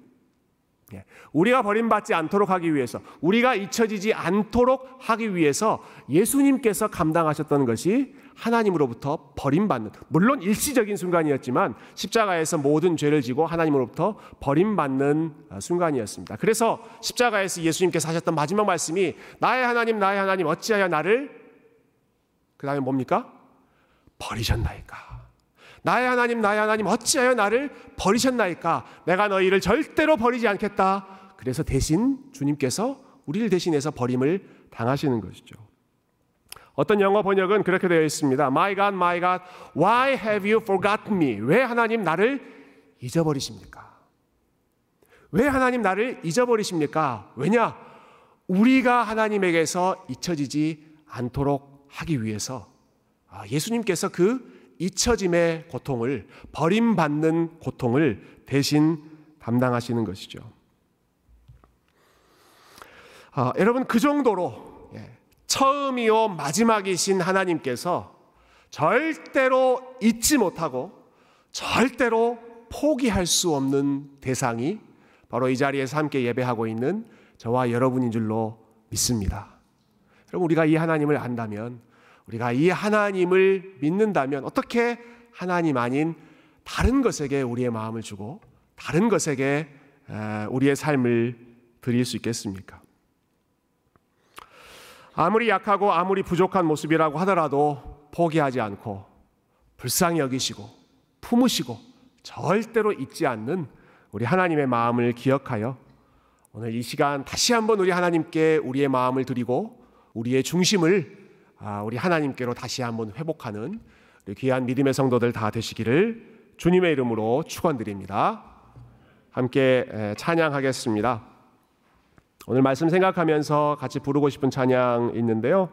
예. 우리가 버림받지 않도록 하기 위해서, 우리가 잊혀지지 않도록 하기 위해서 예수님께서 감당하셨던 것이 하나님으로부터 버림받는, 물론 일시적인 순간이었지만 십자가에서 모든 죄를 지고 하나님으로부터 버림받는 어, 순간이었습니다. 그래서 십자가에서 예수님께서 하셨던 마지막 말씀이 나의 하나님, 나의 하나님, 어찌하여 나를, 그 다음에 뭡니까? 버리셨나이까. 나의 하나님, 나의 하나님, 어찌하여 나를 버리셨나이까? 내가 너희를 절대로 버리지 않겠다. 그래서 대신 주님께서 우리를 대신해서 버림을 당하시는 것이죠. 어떤 영어 번역은 그렇게 되어 있습니다. My God, my God, why have you forgotten me? 왜 하나님 나를 잊어버리십니까? 왜 하나님 나를 잊어버리십니까? 왜냐? 우리가 하나님에게서 잊혀지지 않도록 하기 위해서 아, 예수님께서 그 잊혀짐의 고통을 버림받는 고통을 대신 담당하시는 것이죠. 아, 여러분 그 정도로 예, 처음이요 마지막이신 하나님께서 절대로 잊지 못하고 절대로 포기할 수 없는 대상이 바로 이 자리에서 함께 예배하고 있는 저와 여러분인 줄로 믿습니다. 여러분 우리가 이 하나님을 안다면 우리가 이 하나님을 믿는다면 어떻게 하나님 아닌 다른 것에게 우리의 마음을 주고 다른 것에게 우리의 삶을 드릴 수 있겠습니까? 아무리 약하고 아무리 부족한 모습이라고 하더라도 포기하지 않고 불쌍히 여기시고 품으시고 절대로 잊지 않는 우리 하나님의 마음을 기억하여 오늘 이 시간 다시 한번 우리 하나님께 우리의 마음을 드리고 우리의 중심을 아, 우리 하나님께로 다시 한번 회복하는 귀한 믿음의 성도들 다 되시기를 주님의 이름으로 축원드립니다. 함께 찬양하겠습니다. 오늘 말씀 생각하면서 같이 부르고 싶은 찬양 있는데요.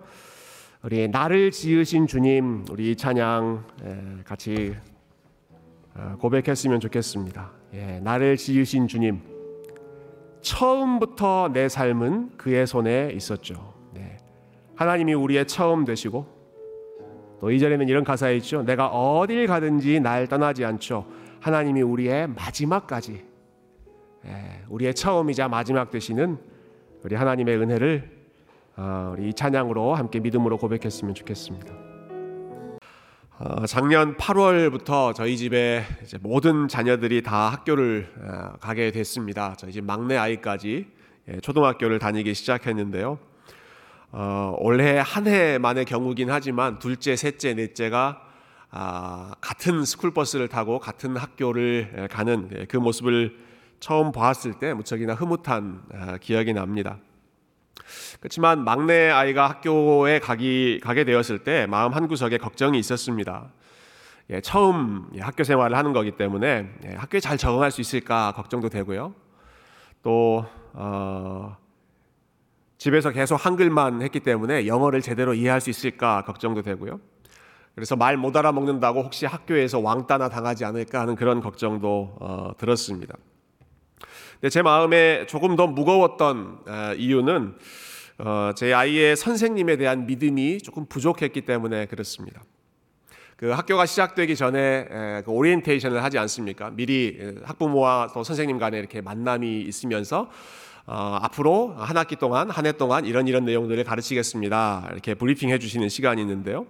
우리 나를 지으신 주님, 우리 찬양 같이 어, 고백했으면 좋겠습니다. 예, 나를 지으신 주님, 처음부터 내 삶은 그의 손에 있었죠. 네. 하나님이 우리의 처음 되시고 또 이전에는 이런 가사에 있죠. 내가 어딜 가든지 날 떠나지 않죠. 하나님이 우리의 마지막까지 예, 우리의 처음이자 마지막 되시는 우리 하나님의 은혜를 어, 우리 찬양으로 함께 믿음으로 고백했으면 좋겠습니다. 어, 작년 8월부터 저희 집에 모든 자녀들이 다 학교를 어, 가게 됐습니다. 저희 집 막내 아이까지 예, 초등학교를 다니기 시작했는데요. 어, 올해 한 해만의 경우긴 하지만 둘째, 셋째, 넷째가 아, 같은 스쿨버스를 타고 같은 학교를 예, 가는 예, 그 모습을 처음 봤을 때 무척이나 흐뭇한 아, 기억이 납니다. 그렇지만 막내 아이가 학교에 가기 가게 되었을 때 마음 한 구석에 걱정이 있었습니다. 예, 처음 예, 학교 생활을 하는 거기 때문에 예, 학교에 잘 적응할 수 있을까 걱정도 되고요. 또 어, 집에서 계속 한글만 했기 때문에 영어를 제대로 이해할 수 있을까 걱정도 되고요. 그래서 말 못 알아먹는다고 혹시 학교에서 왕따나 당하지 않을까 하는 그런 걱정도 어, 들었습니다. 근데 제 마음에 조금 더 무거웠던 어, 이유는 어, 제 아이의 선생님에 대한 믿음이 조금 부족했기 때문에 그렇습니다. 그 학교가 시작되기 전에 에, 그 오리엔테이션을 하지 않습니까? 미리 학부모와 또 선생님 간에 이렇게 만남이 있으면서 어, 앞으로 한 학기 동안 한 해 동안 이런 이런 내용들을 가르치겠습니다. 이렇게 브리핑 해주시는 시간이 있는데요.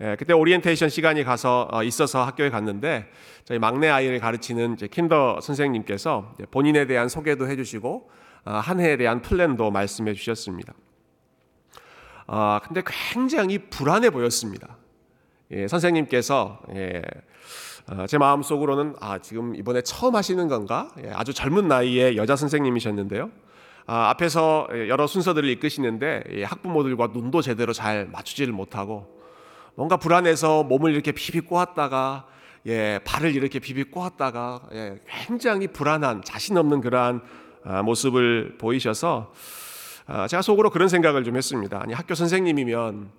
예, 그때 오리엔테이션 시간이 가서 어, 있어서 학교에 갔는데 저희 막내 아이를 가르치는 이제 kinder 선생님께서 본인에 대한 소개도 해주시고 어, 한 해에 대한 플랜도 말씀해 주셨습니다. 아 근데 굉장히 불안해 보였습니다. 예, 선생님께서 예, 어, 제 마음 속으로는 아 지금 이번에 처음 하시는 건가? 예, 아주 젊은 나이에 여자 선생님이셨는데요. 아, 앞에서 여러 순서들을 이끄시는데 예, 학부모들과 눈도 제대로 잘 맞추지를 못하고 뭔가 불안해서 몸을 이렇게 비비 꼬았다가 예, 발을 이렇게 비비 꼬았다가 예, 굉장히 불안한 자신 없는 그러한 아, 모습을 보이셔서 아, 제가 속으로 그런 생각을 좀 했습니다. 아니 학교 선생님이면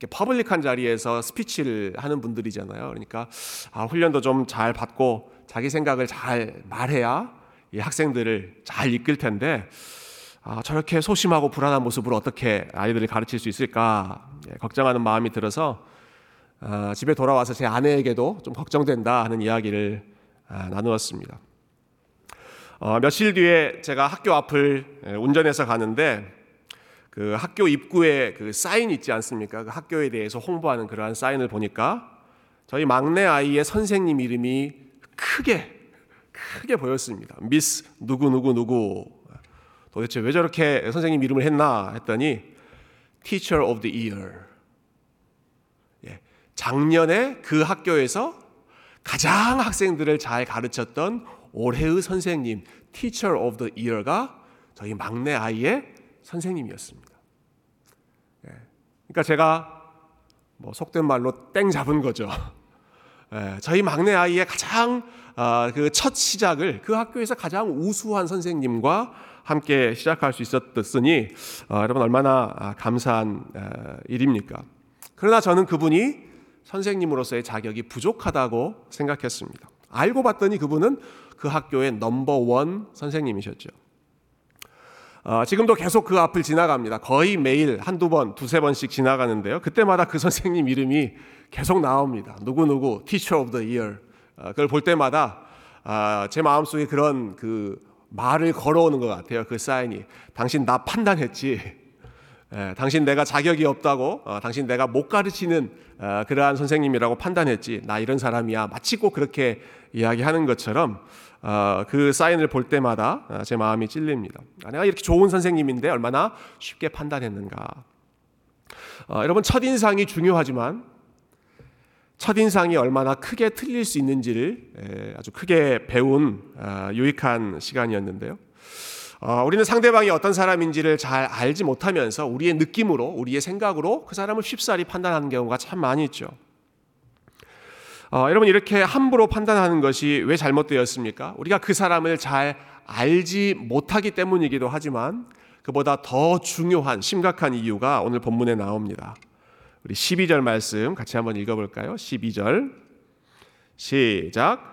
이렇게 public한 자리에서 스피치를 하는 분들이잖아요. 그러니까 아, 훈련도 좀 잘 받고 자기 생각을 잘 말해야 이 학생들을 잘 이끌 텐데 아, 저렇게 소심하고 불안한 모습으로 어떻게 아이들을 가르칠 수 있을까 예, 걱정하는 마음이 들어서 어, 집에 돌아와서 제 아내에게도 좀 걱정된다 하는 이야기를 아, 나누었습니다. 어, 며칠 뒤에 제가 학교 앞을 운전해서 가는데 그 학교 입구에 그 사인 있지 않습니까? 그 학교에 대해서 홍보하는 그러한 사인을 보니까 저희 막내 아이의 선생님 이름이 크게 크게 보였습니다. 미스 누구 누구 누구. 도대체 왜 저렇게 선생님 이름을 했나 했더니 Teacher of the Year. 작년에 그 학교에서 가장 학생들을 잘 가르쳤던 올해의 선생님, Teacher of the Year가 저희 막내 아이의 선생님이었습니다. 예. 그러니까 제가 뭐 속된 말로 땡 잡은 거죠. 예. 저희 막내 아이의 가장 아, 그첫 시작을 그 학교에서 가장 우수한 선생님과 함께 시작할 수 있었으니 어, 여러분 얼마나 아, 감사한 일입니까? 그러나 저는 그분이 선생님으로서의 자격이 부족하다고 생각했습니다. 알고 봤더니 그분은 그 학교의 넘버원 선생님이셨죠. 어, 지금도 계속 그 앞을 지나갑니다. 거의 매일 한두 번, 두세 번씩 지나가는데요. 그때마다 그 선생님 이름이 계속 나옵니다. 누구누구, Teacher of the Year. 어, 그걸 볼 때마다 어, 제 마음속에 그런 그 말을 걸어오는 것 같아요. 그 사인이. 당신 나 판단했지. 예, 당신 내가 자격이 없다고, 어, 당신 내가 못 가르치는 어, 그러한 선생님이라고 판단했지. 나 이런 사람이야. 마치 꼭 그렇게 이야기하는 것처럼 어, 그 사인을 볼 때마다 어, 제 마음이 찔립니다. 아, 내가 이렇게 좋은 선생님인데 얼마나 쉽게 판단했는가. 어, 여러분 첫 인상이 중요하지만 첫 인상이 얼마나 크게 틀릴 수 있는지를 에, 아주 크게 배운 어, 유익한 시간이었는데요. 어, 우리는 상대방이 어떤 사람인지를 잘 알지 못하면서 우리의 느낌으로, 우리의 생각으로 그 사람을 쉽사리 판단하는 경우가 참 많이 있죠. 어, 여러분 이렇게 함부로 판단하는 것이 왜 잘못되었습니까? 우리가 그 사람을 잘 알지 못하기 때문이기도 하지만 그보다 더 중요한 심각한 이유가 오늘 본문에 나옵니다. 우리 12절 말씀 같이 한번 읽어볼까요? 12절 시작.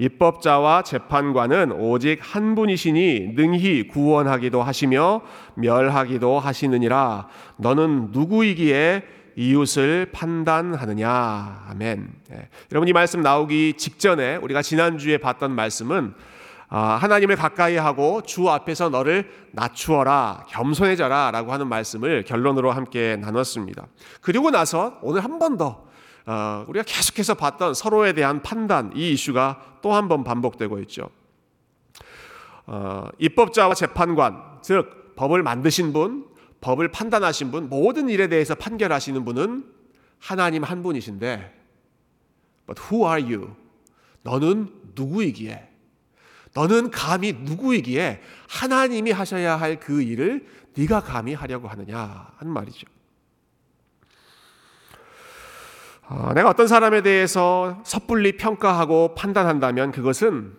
입법자와 재판관은 오직 한 분이시니 능히 구원하기도 하시며 멸하기도 하시느니라. 너는 누구이기에 이웃을 판단하느냐. 아멘. 네. 여러분 이 말씀 나오기 직전에 우리가 지난주에 봤던 말씀은 아, 하나님을 가까이 하고 주 앞에서 너를 낮추어라, 겸손해져라 라고 하는 말씀을 결론으로 함께 나눴습니다. 그리고 나서 오늘 한 번 더, 어, 우리가 계속해서 봤던 서로에 대한 판단, 이 이슈가 또 한 번 반복되고 있죠. 어, 입법자와 재판관, 즉, 법을 만드신 분, 법을 판단하신 분, 모든 일에 대해서 판결하시는 분은 하나님 한 분이신데, but who are you? 너는 누구이기에? 너는 감히 누구이기에 하나님이 하셔야 할 그 일을 네가 감히 하려고 하느냐 하는 말이죠. 어, 내가 어떤 사람에 대해서 섣불리 평가하고 판단한다면 그것은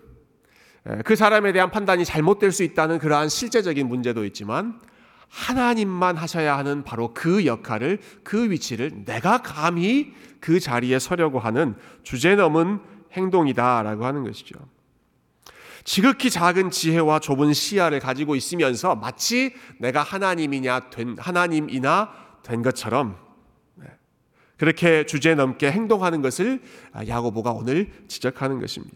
그 사람에 대한 판단이 잘못될 수 있다는 그러한 실제적인 문제도 있지만 하나님만 하셔야 하는 바로 그 역할을 그 위치를 내가 감히 그 자리에 서려고 하는 주제 넘은 행동이다라고 하는 것이죠. 지극히 작은 지혜와 좁은 시야를 가지고 있으면서 마치 내가 하나님이냐 된 하나님이나 된 것처럼 네, 그렇게 주제 넘게 행동하는 것을 야고보가 오늘 지적하는 것입니다.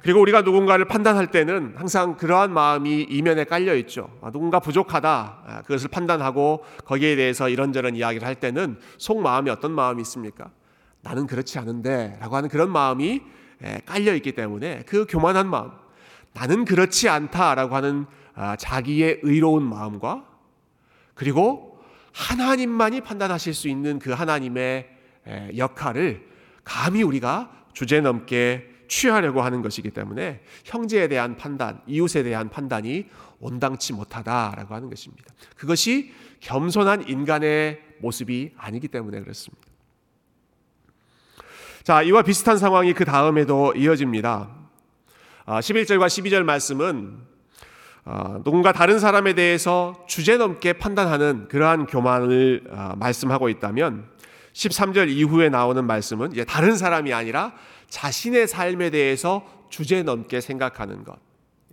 그리고 우리가 누군가를 판단할 때는 항상 그러한 마음이 이면에 깔려 있죠. 아, 누군가 부족하다. 아, 그것을 판단하고 거기에 대해서 이런저런 이야기를 할 때는 속 마음이 어떤 마음이 있습니까? 나는 그렇지 않은데 라고 하는 그런 마음이 깔려 있기 때문에 그 교만한 마음, 나는 그렇지 않다라고 하는 아, 자기의 의로운 마음과 그리고 하나님만이 판단하실 수 있는 그 하나님의 역할을 감히 우리가 주제 넘게 취하려고 하는 것이기 때문에 형제에 대한 판단, 이웃에 대한 판단이 온당치 못하다라고 하는 것입니다. 그것이 겸손한 인간의 모습이 아니기 때문에 그렇습니다. 자, 이와 비슷한 상황이 그 다음에도 이어집니다. 11절과 아, 12절 말씀은 아, 누군가 다른 사람에 대해서 주제넘게 판단하는 그러한 교만을 아, 말씀하고 있다면 13절 이후에 나오는 말씀은 이제 다른 사람이 아니라 자신의 삶에 대해서 주제넘게 생각하는 것.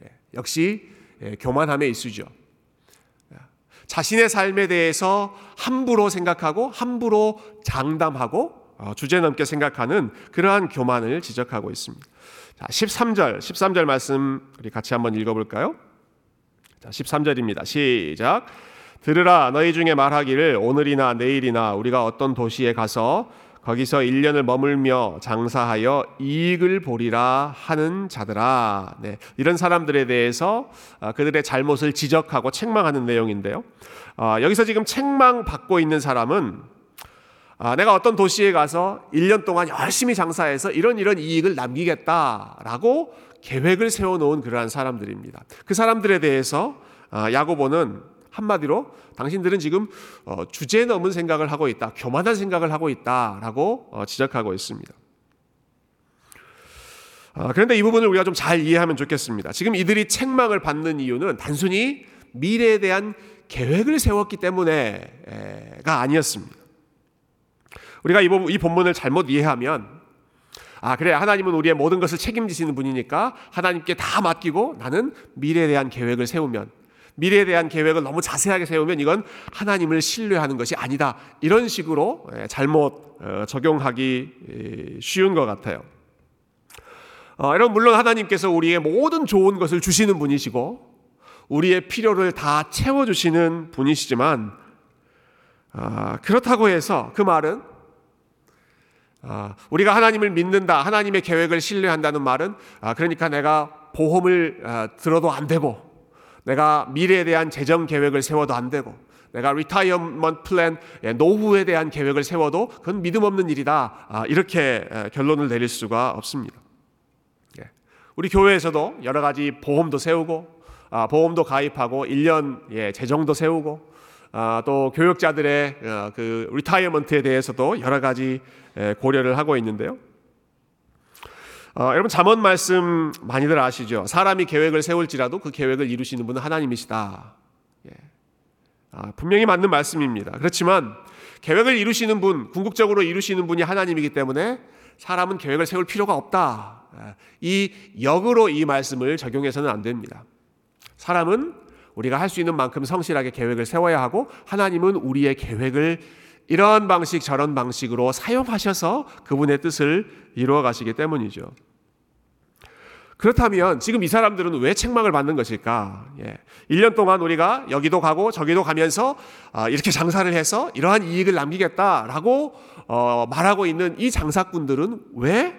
예, 역시 예, 교만함의 이수죠. 자신의 삶에 대해서 함부로 생각하고 함부로 장담하고 어, 주제넘게 생각하는 그러한 교만을 지적하고 있습니다. 자, 13절, 13절 말씀 우리 같이 한번 읽어볼까요? 자, 13절입니다. 시작. 들으라 너희 중에 말하기를 오늘이나 내일이나 우리가 어떤 도시에 가서 거기서 1년을 머물며 장사하여 이익을 보리라 하는 자들아. 네, 이런 사람들에 대해서 아, 그들의 잘못을 지적하고 책망하는 내용인데요. 아, 여기서 지금 책망 받고 있는 사람은 아, 내가 어떤 도시에 가서 1년 동안 열심히 장사해서 이런 이런 이익을 남기겠다라고 계획을 세워놓은 그러한 사람들입니다. 그 사람들에 대해서 아, 야고보는 한마디로 당신들은 지금 어, 주제 넘은 생각을 하고 있다, 교만한 생각을 하고 있다라고 어, 지적하고 있습니다. 아, 그런데 이 부분을 우리가 좀 잘 이해하면 좋겠습니다. 지금 이들이 책망을 받는 이유는 단순히 미래에 대한 계획을 세웠기 때문에가 아니었습니다. 우리가 이 본문을 잘못 이해하면 아, 그래. 하나님은 우리의 모든 것을 책임지시는 분이니까 하나님께 다 맡기고 나는 미래에 대한 계획을 세우면 미래에 대한 계획을 너무 자세하게 세우면 이건 하나님을 신뢰하는 것이 아니다. 이런 식으로 예, 잘못 어, 적용하기 쉬운 것 같아요. 어, 여러분, 물론 하나님께서 우리의 모든 좋은 것을 주시는 분이시고 우리의 필요를 다 채워주시는 분이시지만 아, 그렇다고 해서 그 말은 아, 우리가 하나님을 믿는다, 하나님의 계획을 신뢰한다는 말은 아, 그러니까 내가 보험을 아, 들어도 안 되고, 내가 미래에 대한 재정 계획을 세워도 안 되고, 내가 retirement plan 노후에 대한 계획을 세워도 그건 믿음 없는 일이다. 이렇게 결론을 내릴 수가 없습니다. 예. 우리 교회에서도 여러 가지 보험도 세우고, 보험도 가입하고, 1년 예, 재정도 세우고, 또 교역자들의 어, 그 retirement에 대해서도 여러 가지 고려를 하고 있는데요. 어, 여러분 잠언 말씀 많이들 아시죠? 사람이 계획을 세울지라도 그 계획을 이루시는 분은 하나님이시다. 예. 아, 분명히 맞는 말씀입니다. 그렇지만 계획을 이루시는 분, 궁극적으로 이루시는 분이 하나님이기 때문에 사람은 계획을 세울 필요가 없다. 이 역으로 이 말씀을 적용해서는 안 됩니다. 사람은 우리가 할 수 있는 만큼 성실하게 계획을 세워야 하고 하나님은 우리의 계획을 이런 방식 저런 방식으로 사용하셔서 그분의 뜻을 이루어 가시기 때문이죠. 그렇다면 지금 이 사람들은 왜 책망을 받는 것일까? 예. 1년 동안 우리가 여기도 가고 저기도 가면서 아, 이렇게 장사를 해서 이러한 이익을 남기겠다라고 어, 말하고 있는 이 장사꾼들은 왜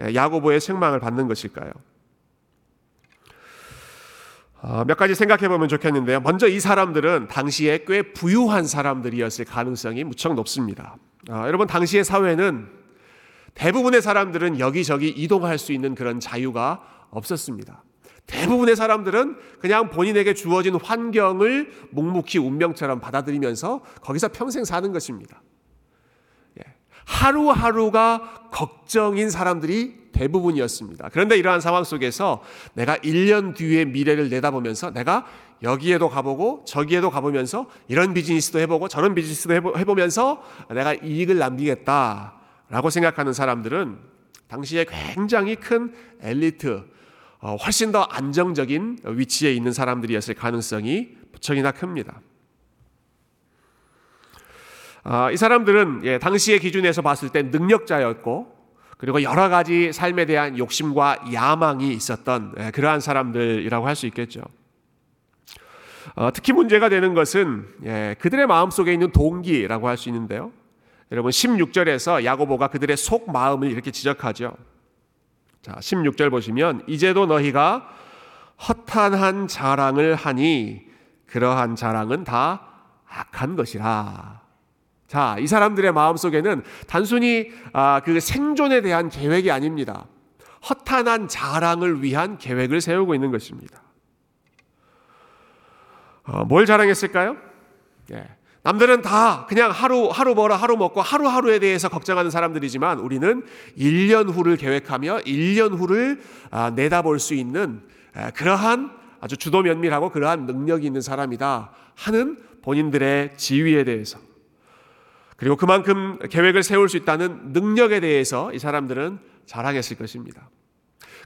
예, 야고보의 책망을 받는 것일까요? 어, 몇 가지 생각해 보면 좋겠는데요. 먼저 이 사람들은 당시에 꽤 부유한 사람들이었을 가능성이 무척 높습니다. 아, 여러분 당시의 사회는 대부분의 사람들은 여기저기 이동할 수 있는 그런 자유가 없었습니다. 대부분의 사람들은 그냥 본인에게 주어진 환경을 묵묵히 운명처럼 받아들이면서 거기서 평생 사는 것입니다. 하루하루가 걱정인 사람들이 대부분이었습니다. 그런데 이러한 상황 속에서 내가 1년 뒤의 미래를 내다보면서 내가 여기에도 가보고 저기에도 가보면서 이런 비즈니스도 해보고 저런 비즈니스도 해보면서 내가 이익을 남기겠다라고 생각하는 사람들은 당시에 굉장히 큰 엘리트, 어, 훨씬 더 안정적인 위치에 있는 사람들이었을 가능성이 무척이나 큽니다. 아, 이 사람들은 예, 당시의 기준에서 봤을 때 능력자였고 그리고 여러 가지 삶에 대한 욕심과 야망이 있었던 예, 그러한 사람들이라고 할 수 있겠죠. 어, 특히 문제가 되는 것은 예, 그들의 마음 속에 있는 동기라고 할 수 있는데요. 여러분 16절에서 야고보가 그들의 속 마음을 이렇게 지적하죠. 자, 16절 보시면 이제도 너희가 허탄한 자랑을 하니 그러한 자랑은 다 악한 것이라. 자, 이 사람들의 마음 속에는 단순히 아, 그 생존에 대한 계획이 아닙니다. 허탄한 자랑을 위한 계획을 세우고 있는 것입니다. 어, 뭘 자랑했을까요? 예. 남들은 다 그냥 하루 하루 벌어 하루 먹고 하루하루에 대해서 걱정하는 사람들이지만 우리는 1년 후를 계획하며 1년 후를 아, 내다볼 수 있는 그러한 아주 주도 면밀하고 그러한 능력이 있는 사람이다 하는 본인들의 지위에 대해서 그리고 그만큼 계획을 세울 수 있다는 능력에 대해서 이 사람들은 자랑했을 것입니다.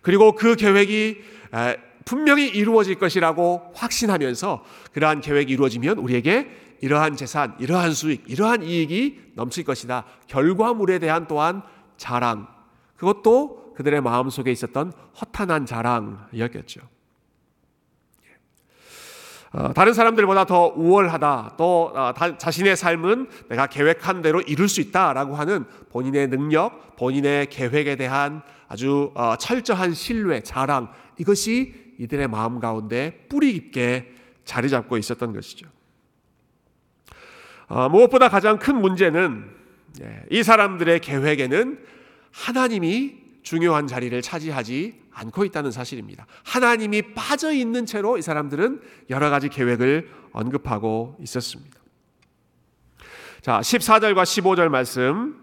그리고 그 계획이 분명히 이루어질 것이라고 확신하면서 그러한 계획이 이루어지면 우리에게 이러한 재산, 이러한 수익, 이러한 이익이 넘칠 것이다. 결과물에 대한 또한 자랑. 그것도 그들의 마음속에 있었던 허탄한 자랑이었겠죠. 어, 다른 사람들보다 더 우월하다. 또 어, 자신의 삶은 내가 계획한 대로 이룰 수 있다라고 하는 본인의 능력, 본인의 계획에 대한 아주 어, 철저한 신뢰, 자랑 이것이 이들의 마음 가운데 뿌리 깊게 자리 잡고 있었던 것이죠. 무엇보다 가장 큰 문제는 예, 이 사람들의 계획에는 하나님이 중요한 자리를 차지하지 않고 있다는 사실입니다. 하나님이 빠져 있는 채로 이 사람들은 여러 가지 계획을 언급하고 있었습니다. 자, 14절과 15절 말씀.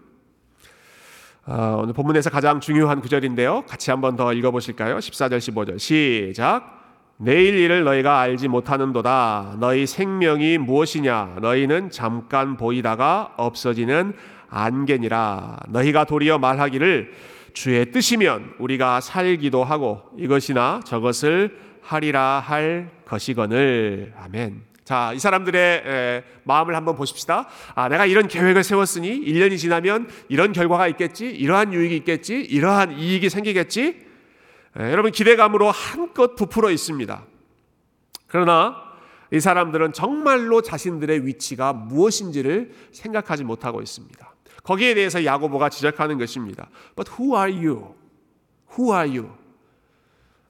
어, 오늘 본문에서 가장 중요한 구절인데요. 같이 한번 더 읽어보실까요? 14절, 15절. 시작. 내일 일을 너희가 알지 못하는도다. 너희 생명이 무엇이냐? 너희는 잠깐 보이다가 없어지는 안개니라. 너희가 도리어 말하기를 주의 뜻이면 우리가 살기도 하고 이것이나 저것을 하리라 할 것이거늘. 아멘. 자, 이 사람들의 마음을 한번 보십시다. 아, 내가 이런 계획을 세웠으니 1년이 지나면 이런 결과가 있겠지, 이러한 유익이 있겠지, 이러한 이익이 생기겠지. 에, 여러분 기대감으로 한껏 부풀어 있습니다. 그러나 이 사람들은 정말로 자신들의 위치가 무엇인지를 생각하지 못하고 있습니다. 거기에 대해서 야고보가 지적하는 것입니다. But who are you? Who are you?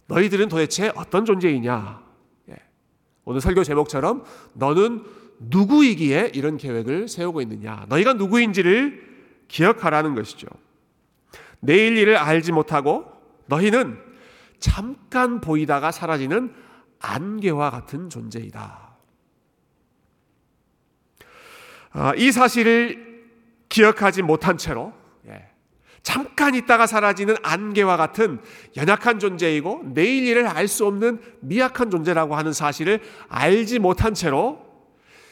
너희들은 도대체 어떤 존재이냐? 예. 오늘 설교 제목처럼 너는 누구이기에 이런 계획을 세우고 있느냐? 너희가 누구인지를 기억하라는 것이죠. 내일 일을 알지 못하고 너희는 잠깐 보이다가 사라지는 안개와 같은 존재이다. 아, 이 사실을 기억하지 못한 채로 예, 잠깐 있다가 사라지는 안개와 같은 연약한 존재이고 내일 일을 알 수 없는 미약한 존재라고 하는 사실을 알지 못한 채로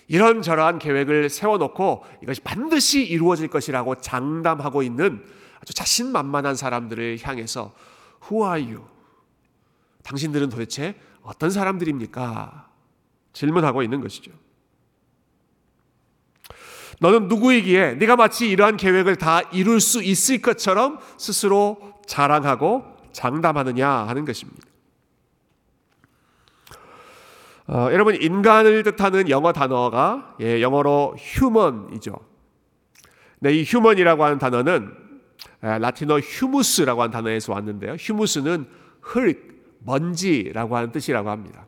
이런저러한 계획을 세워놓고 이것이 반드시 이루어질 것이라고 장담하고 있는 아주 자신만만한 사람들을 향해서 Who are you? 당신들은 도대체 어떤 사람들입니까? 질문하고 있는 것이죠. 너는 누구이기에 네가 마치 이러한 계획을 다 이룰 수 있을 것처럼 스스로 자랑하고 장담하느냐 하는 것입니다. 어, 여러분 인간을 뜻하는 영어 단어가 예, 영어로 human이죠. 네, 이 human이라고 하는 단어는 예, 라틴어 휴무스라고 하는 단어에서 왔는데요. 휴무스는 흙, 먼지라고 하는 뜻이라고 합니다.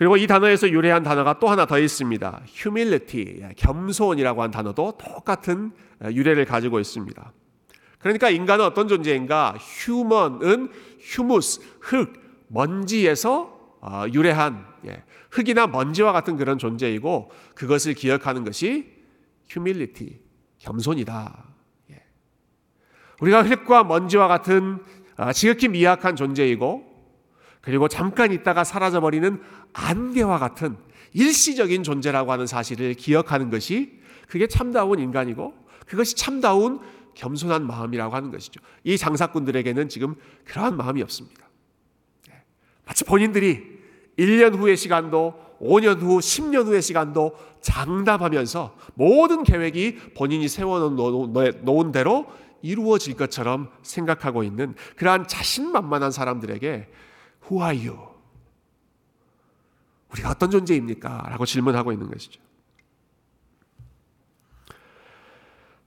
그리고 이 단어에서 유래한 단어가 또 하나 더 있습니다. humility, 예, 겸손이라고 하는 단어도 똑같은 예, 유래를 가지고 있습니다. 그러니까 인간은 어떤 존재인가? human은 humus, 흙, 먼지에서 어, 유래한 예, 흙이나 먼지와 같은 그런 존재이고 그것을 기억하는 것이 humility, 겸손이다. 예. 우리가 흙과 먼지와 같은 어, 지극히 미약한 존재이고 그리고 잠깐 있다가 사라져버리는 안개와 같은 일시적인 존재라고 하는 사실을 기억하는 것이 그게 참다운 인간이고 그것이 참다운 겸손한 마음이라고 하는 것이죠. 이 장사꾼들에게는 지금 그러한 마음이 없습니다. 마치 본인들이 1년 후의 시간도 5년 후, 10년 후의 시간도 장담하면서 모든 계획이 본인이 세워놓은 대로 이루어질 것처럼 생각하고 있는 그러한 자신만만한 사람들에게 Who are you? 우리가 어떤 존재입니까? 라고 질문하고 있는 것이죠.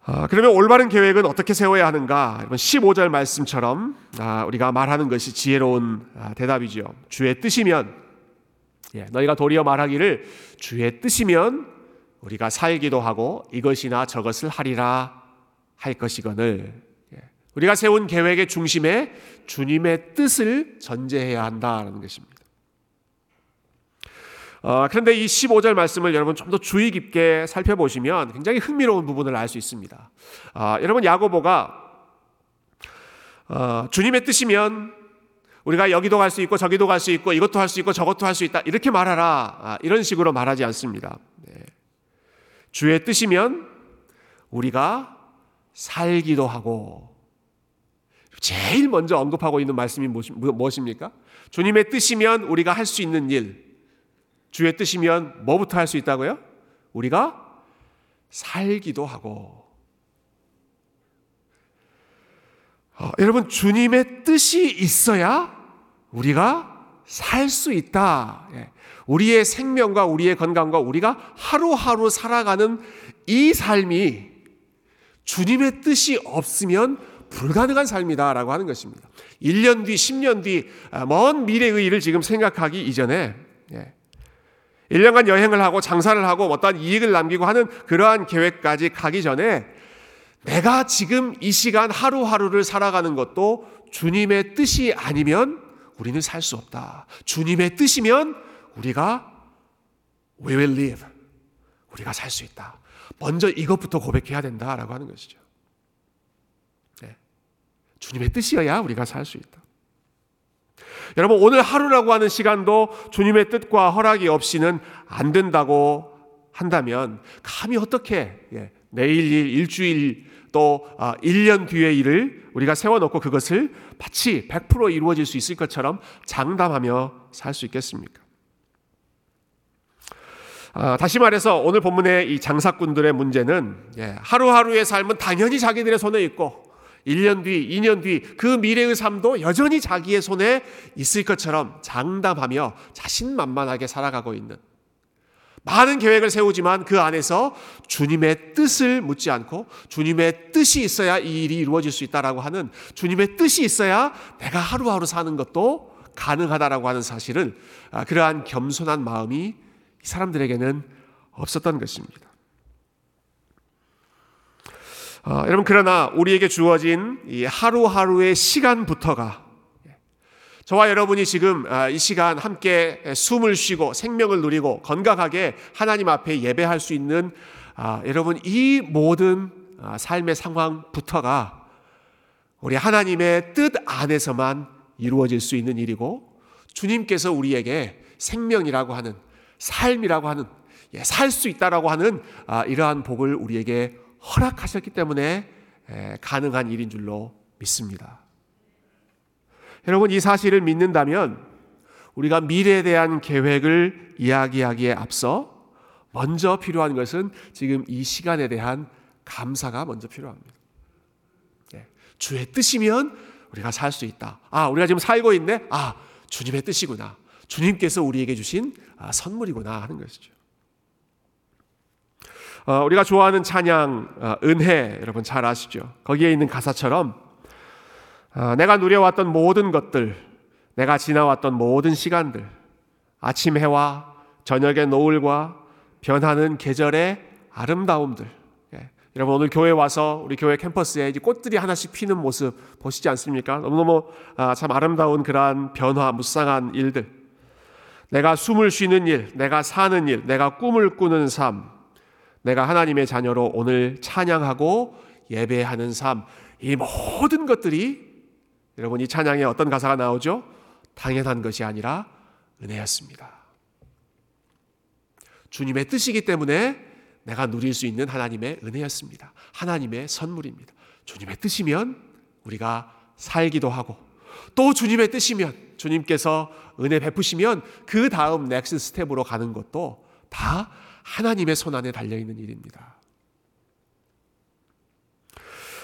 아, 그러면 올바른 계획은 어떻게 세워야 하는가? 15절 말씀처럼 아, 우리가 말하는 것이 지혜로운 아, 대답이죠. 주의 뜻이면 예, 너희가 도리어 말하기를 주의 뜻이면 우리가 살기도 하고 이것이나 저것을 하리라 할 것이거늘 예, 우리가 세운 계획의 중심에 주님의 뜻을 전제해야 한다는 것입니다. 어, 그런데 이 15절 말씀을 여러분 좀 더 주의 깊게 살펴보시면 굉장히 흥미로운 부분을 알 수 있습니다. 어, 여러분 야고보가 어, 주님의 뜻이면 우리가 여기도 갈 수 있고 저기도 갈 수 있고 이것도 할 수 있고 저것도 할 수 있다 이렇게 말하라 아, 이런 식으로 말하지 않습니다. 네. 주의 뜻이면 우리가 살기도 하고 제일 먼저 언급하고 있는 말씀이 무엇입니까? 주님의 뜻이면 우리가 할 수 있는 일, 주의 뜻이면 뭐부터 할 수 있다고요? 우리가 살기도 하고. 어, 여러분, 주님의 뜻이 있어야 우리가 살 수 있다. 예. 우리의 생명과 우리의 건강과 우리가 하루하루 살아가는 이 삶이 주님의 뜻이 없으면 불가능한 삶이다라고 하는 것입니다. 1년 뒤, 10년 뒤, 아, 먼 미래의 일을 지금 생각하기 이전에 1년간 예. 여행을 하고 장사를 하고 어떠한 이익을 남기고 하는 그러한 계획까지 가기 전에 내가 지금 이 시간 하루하루를 살아가는 것도 주님의 뜻이 아니면 우리는 살 수 없다. 주님의 뜻이면 우리가 we will live. 우리가 살 수 있다. 먼저 이것부터 고백해야 된다라고 하는 것이죠. 네. 주님의 뜻이어야 우리가 살 수 있다. 여러분 오늘 하루라고 하는 시간도 주님의 뜻과 허락이 없이는 안 된다고 한다면 감히 어떻게 예, 내일 일, 일주일 또 1년 아, 뒤의 일을 우리가 세워놓고 그것을 마치 100% 이루어질 수 있을 것처럼 장담하며 살 수 있겠습니까? 아, 다시 말해서 오늘 본문의 이 장사꾼들의 문제는 예, 하루하루의 삶은 당연히 자기들의 손에 있고 1년 뒤, 2년 뒤 그 미래의 삶도 여전히 자기의 손에 있을 것처럼 장담하며 자신만만하게 살아가고 있는 많은 계획을 세우지만 그 안에서 주님의 뜻을 묻지 않고 주님의 뜻이 있어야 이 일이 이루어질 수 있다라고 하는 주님의 뜻이 있어야 내가 하루하루 사는 것도 가능하다라고 하는 사실은 아, 그러한 겸손한 마음이 이 사람들에게는 없었던 것입니다. 어, 여러분 그러나 우리에게 주어진 이 하루하루의 시간부터가 저와 여러분이 지금 아, 이 시간 함께 숨을 쉬고 생명을 누리고 건강하게 하나님 앞에 예배할 수 있는 아, 여러분 이 모든 아, 삶의 상황부터가 우리 하나님의 뜻 안에서만 이루어질 수 있는 일이고 주님께서 우리에게 생명이라고 하는 삶이라고 하는 예, 살수 있다라고 하는 이러한 복을 우리에게 허락하셨기 때문에 가능한 일인 줄로 믿습니다. 여러분 이 사실을 믿는다면 우리가 미래에 대한 계획을 이야기하기에 앞서 먼저 필요한 것은 지금 이 시간에 대한 감사가 먼저 필요합니다. 예, 주의 뜻이면 우리가 살 수 있다. 아, 우리가 지금 살고 있네. 아, 주님의 뜻이구나. 주님께서 우리에게 주신 아, 선물이구나 하는 것이죠. 어, 우리가 좋아하는 찬양 어, 은혜 여러분 잘 아시죠? 거기에 있는 가사처럼 어, 내가 누려왔던 모든 것들, 내가 지나왔던 모든 시간들, 아침 해와 저녁의 노을과 변하는 계절의 아름다움들. 예. 여러분 오늘 교회 와서 우리 교회 캠퍼스에 이제 꽃들이 하나씩 피는 모습 보시지 않습니까? 너무너무 아, 참 아름다운 그러한 변화, 무쌍한 일들. 내가 숨을 쉬는 일, 내가 사는 일, 내가 꿈을 꾸는 삶, 내가 하나님의 자녀로 오늘 찬양하고 예배하는 삶, 이 모든 것들이 여러분 이 찬양에 어떤 가사가 나오죠? 당연한 것이 아니라 은혜였습니다. 주님의 뜻이기 때문에 내가 누릴 수 있는 하나님의 은혜였습니다. 하나님의 선물입니다. 주님의 뜻이면 우리가 살기도 하고 또 주님의 뜻이면 주님께서 은혜 베푸시면 그 다음 next step으로 가는 것도 다 하나님의 손 안에 달려 있는 일입니다.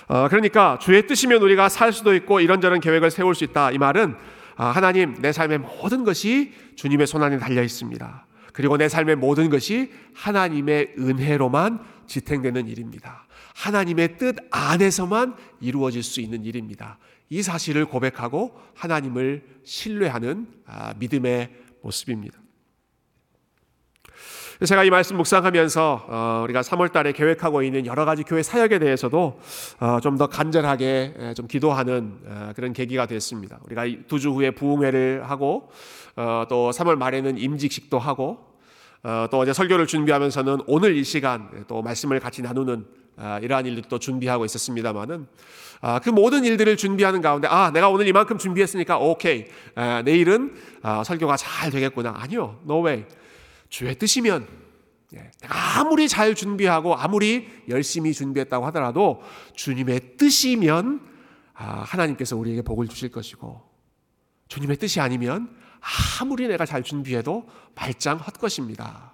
어, 그러니까 주의 뜻이면 우리가 살 수도 있고 이런저런 계획을 세울 수 있다. 이 말은 아, 하나님 내 삶의 모든 것이 주님의 손 안에 달려 있습니다. 그리고 내 삶의 모든 것이 하나님의 은혜로만 지탱되는 일입니다. 하나님의 뜻 안에서만 이루어질 수 있는 일입니다. 이 사실을 고백하고 하나님을 신뢰하는 아, 믿음의 모습입니다. 제가 이 말씀 묵상하면서 어, 우리가 3월 달에 계획하고 있는 여러 가지 교회 사역에 대해서도 어, 좀더 간절하게 좀 기도하는 어, 그런 계기가 됐습니다. 우리가 두 주 후에 부흥회를 하고 또 3월 말에는 임직식도 하고 또 어제 설교를 준비하면서는 오늘 이 시간 또 말씀을 같이 나누는 이러한 일도 준비하고 있었습니다만은 그 모든 일들을 준비하는 가운데 아 내가 오늘 이만큼 준비했으니까 오케이. 내일은 설교가 잘 되겠구나. 아니요. No way 주의 뜻이면 예, 아무리 잘 준비하고 아무리 열심히 준비했다고 하더라도 주님의 뜻이면 아, 하나님께서 우리에게 복을 주실 것이고 주님의 뜻이 아니면 아무리 내가 잘 준비해도 말짱 헛것입니다.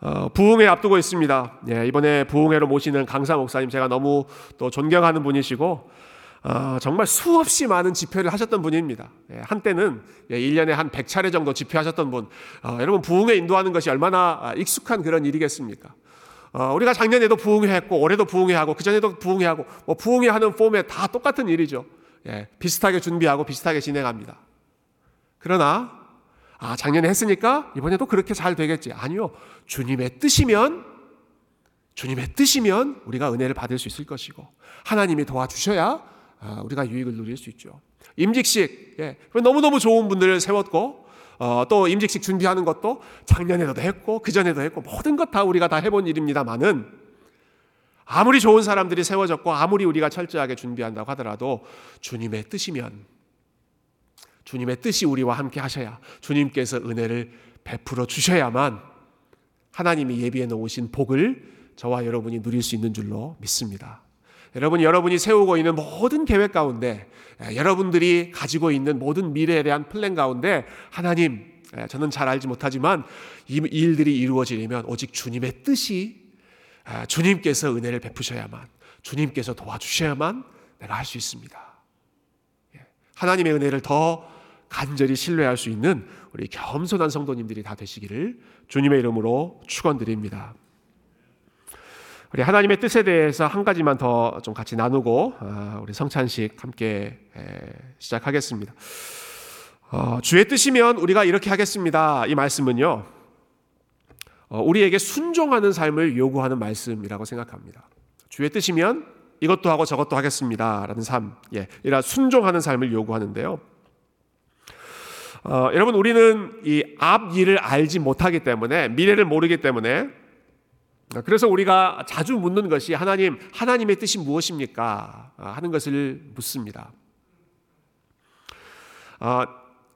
어, 부흥회 앞두고 있습니다. 예, 이번에 부흥회로 모시는 강사 목사님 제가 너무 또 존경하는 분이시고 어, 정말 수없이 많은 집회를 하셨던 분입니다. 예, 한때는 예, 1년에 한 100차례 정도 집회하셨던 분. 어, 여러분 부흥회 인도하는 것이 얼마나 아, 익숙한 그런 일이겠습니까? 어, 우리가 작년에도 부흥회 했고 올해도 부흥회 하고 그전에도 부흥회 하고 뭐 부흥회 하는 폼에 다 똑같은 일이죠. 예, 비슷하게 준비하고 비슷하게 진행합니다. 그러나 아, 작년에 했으니까 이번에도 그렇게 잘 되겠지. 아니요. 주님의 뜻이면 주님의 뜻이면 우리가 은혜를 받을 수 있을 것이고 하나님이 도와주셔야 아, 우리가 유익을 누릴 수 있죠. 임직식 예. 너무 너무 좋은 분들을 세웠고 어, 또 임직식 준비하는 것도 작년에도 했고 그 전에도 했고 모든 것 다 우리가 다 해본 일입니다만은 아무리 좋은 사람들이 세워졌고 아무리 우리가 철저하게 준비한다고 하더라도 주님의 뜻이면 주님의 뜻이 우리와 함께 하셔야 주님께서 은혜를 베풀어 주셔야만 하나님이 예비해 놓으신 복을 저와 여러분이 누릴 수 있는 줄로 믿습니다. 여러분, 여러분이 세우고 있는 모든 계획 가운데, 여러분들이 가지고 있는 모든 미래에 대한 플랜 가운데, 하나님, 저는 잘 알지 못하지만 이 일들이 이루어지려면 오직 주님의 뜻이 주님께서 은혜를 베푸셔야만, 주님께서 도와주셔야만 내가 할 수 있습니다. 예. 하나님의 은혜를 더 간절히 신뢰할 수 있는 우리 겸손한 성도님들이 다 되시기를 주님의 이름으로 축원드립니다. 우리 하나님의 뜻에 대해서 한 가지만 더 좀 같이 나누고 아, 우리 성찬식 함께 시작하겠습니다. 어, 주의 뜻이면 우리가 이렇게 하겠습니다. 이 말씀은요, 어, 우리에게 순종하는 삶을 요구하는 말씀이라고 생각합니다. 주의 뜻이면 이것도 하고 저것도 하겠습니다라는 삶, 예, 이라 순종하는 삶을 요구하는데요. 어, 여러분 우리는 이 앞 일을 알지 못하기 때문에 미래를 모르기 때문에 그래서 우리가 자주 묻는 것이 하나님, 하나님의 뜻이 무엇입니까? 아, 하는 것을 묻습니다. 어,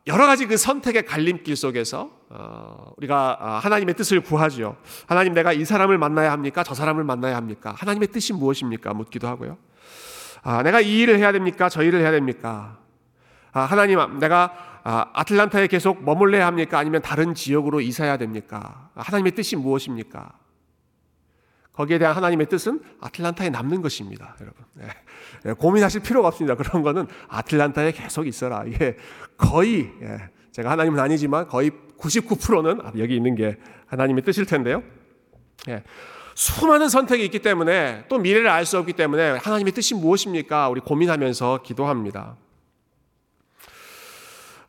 여러 가지 그 선택의 갈림길 속에서 어, 우리가 아, 하나님의 뜻을 구하죠. 하나님 내가 이 사람을 만나야 합니까? 저 사람을 만나야 합니까? 하나님의 뜻이 무엇입니까? 묻기도 하고요. 아, 내가 이 일을 해야 됩니까? 저 일을 해야 됩니까? 아, 하나님 내가 아, 아틀란타에 계속 머물러야 합니까? 아니면 다른 지역으로 이사해야 됩니까? 하나님의 뜻이 무엇입니까? 거기에 대한 하나님의 뜻은 아틀란타에 남는 것입니다, 여러분. 네. 네, 고민하실 필요가 없습니다. 그런 거는 아틀란타에 계속 있어라. 이게 거의 예, 제가 하나님은 아니지만 거의 99%는 여기 있는 게 하나님의 뜻일 텐데요. 예, 수많은 선택이 있기 때문에 또 미래를 알 수 없기 때문에 하나님의 뜻이 무엇입니까? 우리 고민하면서 기도합니다.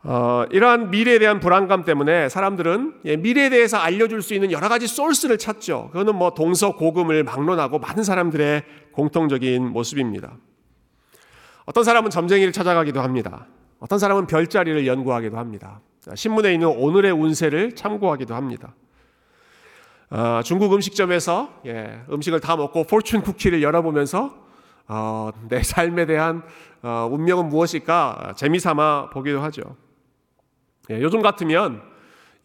어, 이러한 미래에 대한 불안감 때문에 사람들은 예, 미래에 대해서 알려줄 수 있는 여러 가지 소스를 찾죠. 그거는 뭐 동서고금을 막론하고 많은 사람들의 공통적인 모습입니다. 어떤 사람은 점쟁이를 찾아가기도 합니다. 어떤 사람은 별자리를 연구하기도 합니다. 신문에 있는 오늘의 운세를 참고하기도 합니다. 어, 중국 음식점에서 예, 음식을 다 먹고 포춘 쿠키를 열어보면서 어, 내 삶에 대한 어, 운명은 무엇일까 재미삼아 보기도 하죠. 예, 요즘 같으면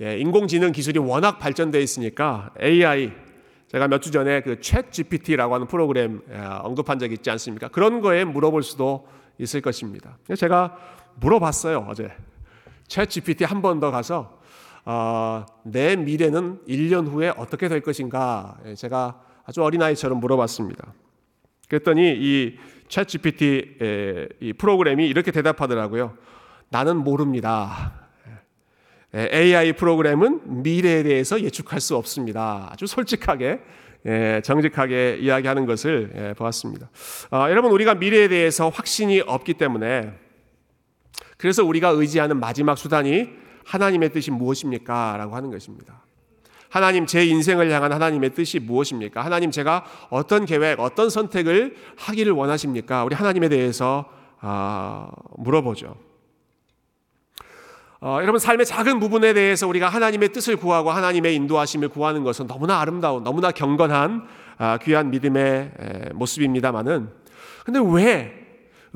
예, 인공지능 기술이 워낙 발전되어 있으니까 AI 제가 몇 주 전에 그챗 GPT라고 하는 프로그램 예, 언급한 적 있지 않습니까? 그런 거에 물어볼 수도 있을 것입니다. 제가 물어봤어요 어제 챗 GPT 한 번 더 가서 어, 내 미래는 1년 후에 어떻게 될 것인가 제가 아주 어린아이처럼 물어봤습니다. 그랬더니 이 챗 GPT 이 프로그램이 이렇게 대답하더라고요. 나는 모릅니다. AI 프로그램은 미래에 대해서 예측할 수 없습니다. 아주 솔직하게 예, 정직하게 이야기하는 것을 예, 보았습니다. 아, 여러분 우리가 미래에 대해서 확신이 없기 때문에 그래서 우리가 의지하는 마지막 수단이 하나님의 뜻이 무엇입니까? 라고 하는 것입니다. 하나님 제 인생을 향한 하나님의 뜻이 무엇입니까? 하나님 제가 어떤 계획, 어떤 선택을 하기를 원하십니까? 우리 하나님에 대해서 아, 물어보죠. 어, 여러분 삶의 작은 부분에 대해서 우리가 하나님의 뜻을 구하고 하나님의 인도하심을 구하는 것은 너무나 아름다운 너무나 경건한 아, 귀한 믿음의 에, 모습입니다만은 근데 왜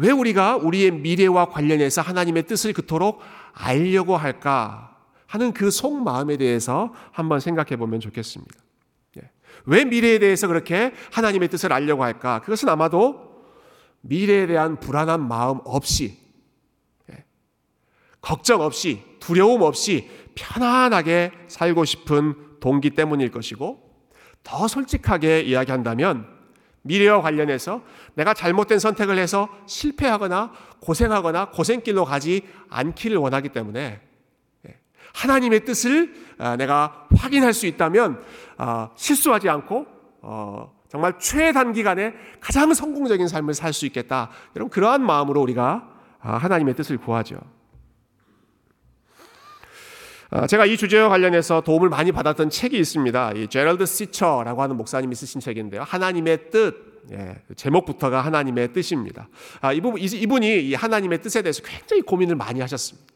왜 우리가 우리의 미래와 관련해서 하나님의 뜻을 그토록 알려고 할까 하는 그 속마음에 대해서 한번 생각해 보면 좋겠습니다. 예. 왜 미래에 대해서 그렇게 하나님의 뜻을 알려고 할까? 그것은 아마도 미래에 대한 불안한 마음 없이 걱정 없이 두려움 없이 편안하게 살고 싶은 동기 때문일 것이고 더 솔직하게 이야기한다면 미래와 관련해서 내가 잘못된 선택을 해서 실패하거나 고생하거나 고생길로 가지 않기를 원하기 때문에 예, 하나님의 뜻을 아, 내가 확인할 수 있다면 아, 실수하지 않고 어, 정말 최단기간에 가장 성공적인 삶을 살 수 있겠다. 여러분 그러한 마음으로 우리가 아, 하나님의 뜻을 구하죠. 어, 제가 이 주제와 관련해서 도움을 많이 받았던 책이 있습니다. 이 제럴드 시처라고 하는 목사님이 쓰신 책인데요. 하나님의 뜻. 예, 제목부터가 하나님의 뜻입니다. 아, 이분, 이분이 이 하나님의 뜻에 대해서 굉장히 고민을 많이 하셨습니다.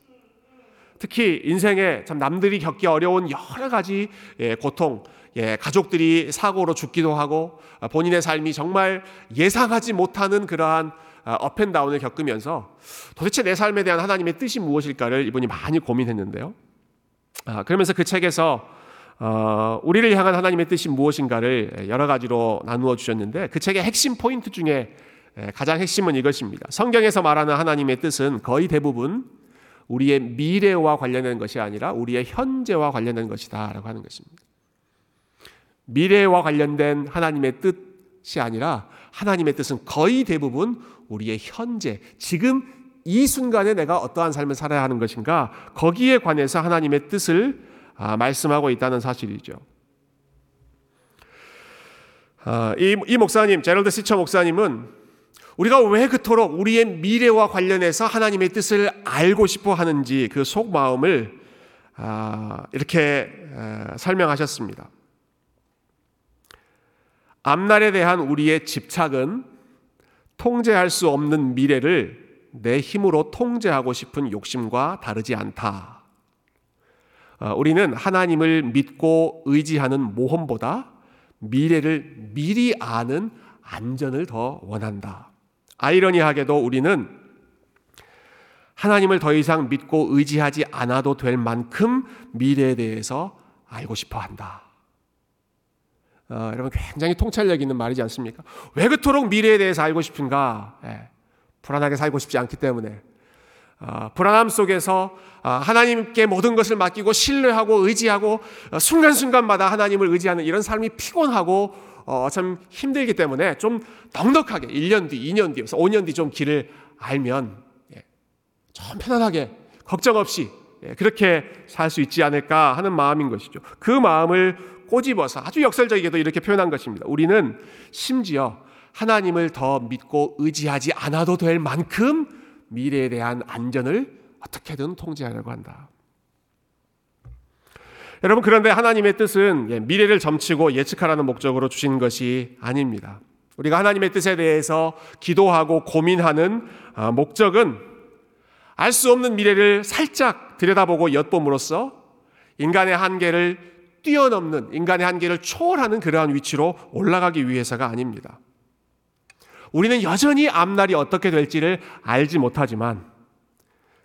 특히 인생에 참 남들이 겪기 어려운 여러 가지 예, 고통, 예, 가족들이 사고로 죽기도 하고 아, 본인의 삶이 정말 예상하지 못하는 그러한 업앤다운을 겪으면서 도대체 내 삶에 대한 하나님의 뜻이 무엇일까를 이분이 많이 고민했는데요. 아, 그러면서 그 책에서 어, 우리를 향한 하나님의 뜻이 무엇인가를 여러 가지로 나누어 주셨는데 그 책의 핵심 포인트 중에 가장 핵심은 이것입니다. 성경에서 말하는 하나님의 뜻은 거의 대부분 우리의 미래와 관련된 것이 아니라 우리의 현재와 관련된 것이다라고 하는 것입니다. 미래와 관련된 하나님의 뜻이 아니라 하나님의 뜻은 거의 대부분 우리의 현재, 지금 이 순간에 내가 어떠한 삶을 살아야 하는 것인가 거기에 관해서 하나님의 뜻을 아, 말씀하고 있다는 사실이죠. 아, 이, 이 목사님 제럴드 시처 목사님은 우리가 왜 그토록 우리의 미래와 관련해서 하나님의 뜻을 알고 싶어 하는지 그 속마음을 아, 이렇게 설명하셨습니다. 앞날에 대한 우리의 집착은 통제할 수 없는 미래를 내 힘으로 통제하고 싶은 욕심과 다르지 않다. 어, 우리는 하나님을 믿고 의지하는 모험보다 미래를 미리 아는 안전을 더 원한다. 아이러니하게도 우리는 하나님을 더 이상 믿고 의지하지 않아도 될 만큼 미래에 대해서 알고 싶어 한다. 어, 여러분 굉장히 통찰력 있는 말이지 않습니까? 왜 그토록 미래에 대해서 알고 싶은가? 예, 불안하게 살고 싶지 않기 때문에 어, 불안함 속에서 어, 하나님께 모든 것을 맡기고 신뢰하고 의지하고 어, 순간순간마다 하나님을 의지하는 이런 삶이 피곤하고 어, 참 힘들기 때문에 좀 넉넉하게 1년 뒤, 2년 뒤, 5년 뒤 좀 길을 알면 예, 좀 편안하게 걱정 없이 예, 그렇게 살 수 있지 않을까 하는 마음인 것이죠. 그 마음을 꼬집어서 아주 역설적이게도 이렇게 표현한 것입니다. 우리는 심지어 하나님을 더 믿고 의지하지 않아도 될 만큼 미래에 대한 안전을 어떻게든 통제하려고 한다. 여러분 그런데 하나님의 뜻은 예, 미래를 점치고 예측하라는 목적으로 주신 것이 아닙니다. 우리가 하나님의 뜻에 대해서 기도하고 고민하는 아, 목적은 알 수 없는 미래를 살짝 들여다보고 엿봄으로써 인간의 한계를 뛰어넘는 인간의 한계를 초월하는 그러한 위치로 올라가기 위해서가 아닙니다. 우리는 여전히 앞날이 어떻게 될지를 알지 못하지만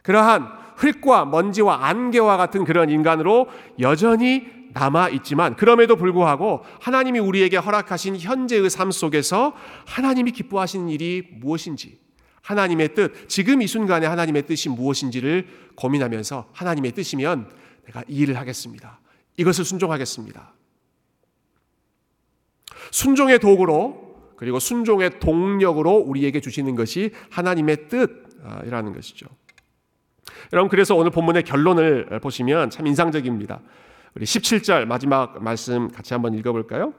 그러한 흙과 먼지와 안개와 같은 그런 인간으로 여전히 남아 있지만 그럼에도 불구하고 하나님이 우리에게 허락하신 현재의 삶 속에서 하나님이 기뻐하시는 일이 무엇인지 하나님의 뜻, 지금 이 순간에 하나님의 뜻이 무엇인지를 고민하면서 하나님의 뜻이면 내가 이 일을 하겠습니다. 이것을 순종하겠습니다. 순종의 도구로 그리고 순종의 동력으로 우리에게 주시는 것이 하나님의 뜻이라는 것이죠. 여러분 그래서 오늘 본문의 결론을 보시면 참 인상적입니다. 우리 17절 마지막 말씀 같이 한번 읽어볼까요?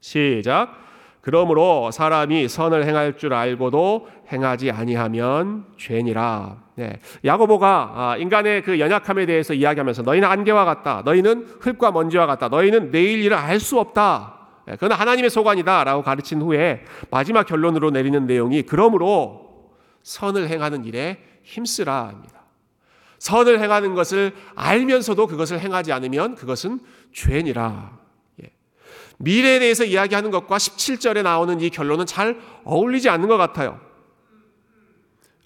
시작. 그러므로 사람이 선을 행할 줄 알고도 행하지 아니하면 죄니라. 네. 야고보가 아, 인간의 그 연약함에 대해서 이야기하면서 너희는 안개와 같다. 너희는 흙과 먼지와 같다. 너희는 내일 일을 알 수 없다. 네. 그건 하나님의 소관이다라고 가르친 후에 마지막 결론으로 내리는 내용이 그러므로 선을 행하는 일에 힘쓰라입니다. 선을 행하는 것을 알면서도 그것을 행하지 않으면 그것은 죄니라. 예. 미래에 대해서 이야기하는 것과 17절에 나오는 이 결론은 잘 어울리지 않는 것 같아요.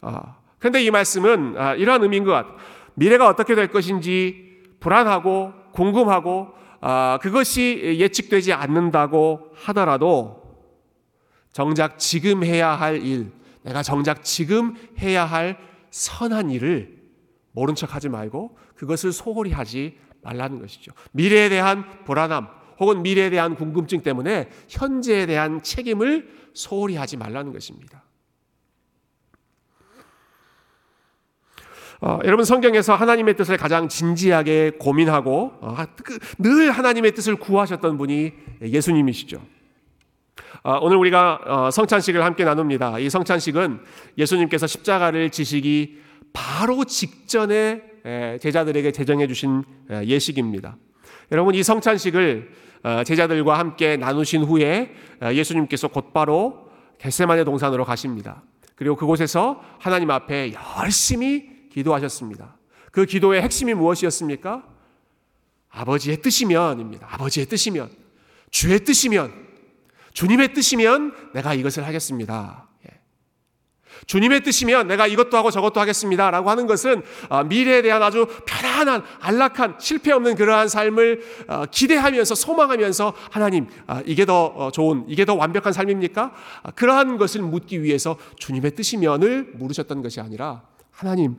아, 그런데 이 말씀은 아, 이러한 의미인 것 같아요. 미래가 어떻게 될 것인지 불안하고 궁금하고 아, 그것이 예측되지 않는다고 하더라도 정작 지금 해야 할 일, 내가 정작 지금 해야 할 선한 일을 모른 척 하지 말고 그것을 소홀히 하지 말라는 것이죠. 미래에 대한 불안함 혹은 미래에 대한 궁금증 때문에 현재에 대한 책임을 소홀히 하지 말라는 것입니다. 어, 여러분 성경에서 하나님의 뜻을 가장 진지하게 고민하고 어, 그 늘 하나님의 뜻을 구하셨던 분이 예수님이시죠. 어, 오늘 우리가 어, 성찬식을 함께 나눕니다. 이 성찬식은 예수님께서 십자가를 지시기 바로 직전에 제자들에게 제정해 주신 예식입니다. 여러분 이 성찬식을 어, 제자들과 함께 나누신 후에 예수님께서 곧바로 겟세만의 동산으로 가십니다. 그리고 그곳에서 하나님 앞에 열심히 기도하셨습니다. 그 기도의 핵심이 무엇이었습니까? 아버지의 뜻이면입니다. 아버지의 뜻이면 주의 뜻이면 주님의 뜻이면 내가 이것을 하겠습니다. 예. 주님의 뜻이면 내가 이것도 하고 저것도 하겠습니다. 라고 하는 것은 아, 미래에 대한 아주 편안한, 안락한, 실패 없는 그러한 삶을 아, 기대하면서 소망하면서 하나님, 아, 이게 더 어, 좋은, 이게 더 완벽한 삶입니까? 그러한 것을 묻기 위해서 주님의 뜻이면을 물으셨던 것이 아니라 하나님,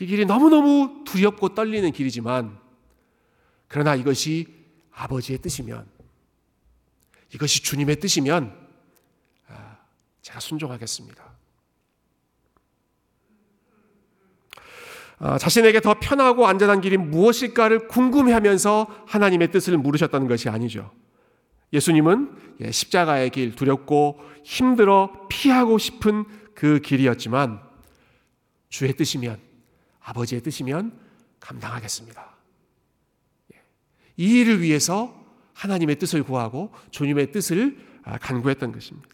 이 길이 너무너무 두렵고 떨리는 길이지만 그러나 이것이 아버지의 뜻이면 이것이 주님의 뜻이면 아, 제가 순종하겠습니다. 아, 자신에게 더 편하고 안전한 길이 무엇일까를 궁금해하면서 하나님의 뜻을 물으셨다는 것이 아니죠. 예수님은 예, 십자가의 길 두렵고 힘들어 피하고 싶은 그 길이었지만 주의 뜻이면 아버지의 뜻이면 감당하겠습니다. 예, 이 일을 위해서 하나님의 뜻을 구하고 주님의 뜻을 아, 간구했던 것입니다.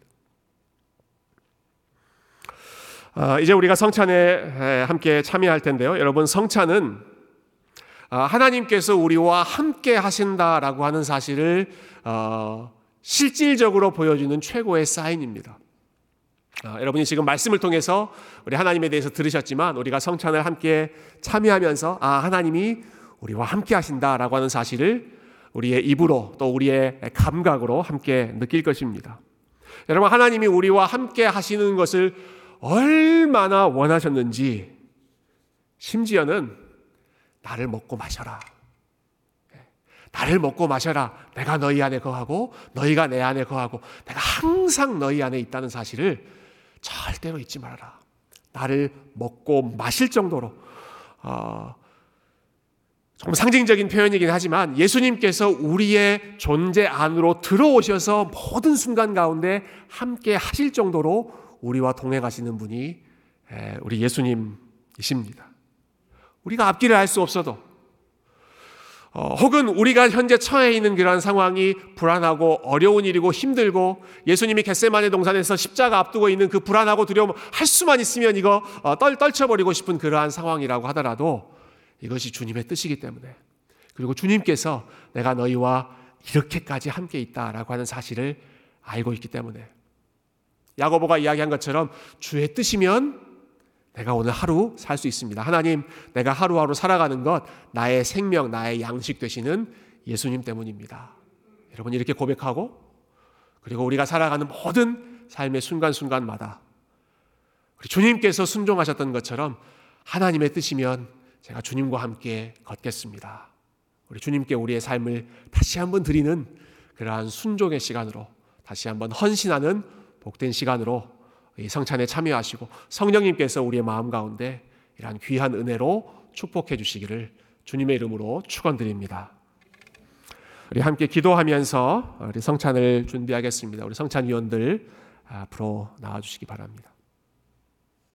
아, 이제 우리가 성찬에 함께 참여할 텐데요. 여러분 성찬은 아, 하나님께서 우리와 함께 하신다라고 하는 사실을 어, 실질적으로 보여주는 최고의 사인입니다. 아, 여러분이 지금 말씀을 통해서 우리 하나님에 대해서 들으셨지만 우리가 성찬을 함께 참여하면서 아 하나님이 우리와 함께 하신다라고 하는 사실을 우리의 입으로 또 우리의 감각으로 함께 느낄 것입니다. 여러분 하나님이 우리와 함께 하시는 것을 얼마나 원하셨는지 심지어는 나를 먹고 마셔라. 나를 먹고 마셔라. 내가 너희 안에 거하고 너희가 내 안에 거하고 내가 항상 너희 안에 있다는 사실을 절대로 잊지 말아라. 나를 먹고 마실 정도로 어, 좀 상징적인 표현이긴 하지만 예수님께서 우리의 존재 안으로 들어오셔서 모든 순간 가운데 함께 하실 정도로 우리와 동행하시는 분이 우리 예수님이십니다. 우리가 앞길을 알 수 없어도 어, 혹은 우리가 현재 처해 있는 그러한 상황이 불안하고 어려운 일이고 힘들고 예수님이 겟세마네 동산에서 십자가 앞두고 있는 그 불안하고 두려움 할 수만 있으면 이거 어, 떨 떨쳐버리고 싶은 그러한 상황이라고 하더라도 이것이 주님의 뜻이기 때문에 그리고 주님께서 내가 너희와 이렇게까지 함께 있다라고 하는 사실을 알고 있기 때문에. 야고보가 이야기한 것처럼 주의 뜻이면 내가 오늘 하루 살 수 있습니다. 하나님, 내가 하루하루 살아가는 것 나의 생명, 나의 양식 되시는 예수님 때문입니다. 여러분 이렇게 고백하고 그리고 우리가 살아가는 모든 삶의 순간순간마다 주님께서 순종하셨던 것처럼 하나님의 뜻이면 제가 주님과 함께 걷겠습니다. 우리 주님께 우리의 삶을 다시 한번 드리는 그러한 순종의 시간으로 다시 한번 헌신하는 복된 시간으로 이 성찬에 참여하시고 성령님께서 우리의 마음 가운데 이러한 귀한 은혜로 축복해 주시기를 주님의 이름으로 축원드립니다. 우리 함께 기도하면서 우리 성찬을 준비하겠습니다. 우리 성찬 위원들 앞으로 나와 주시기 바랍니다.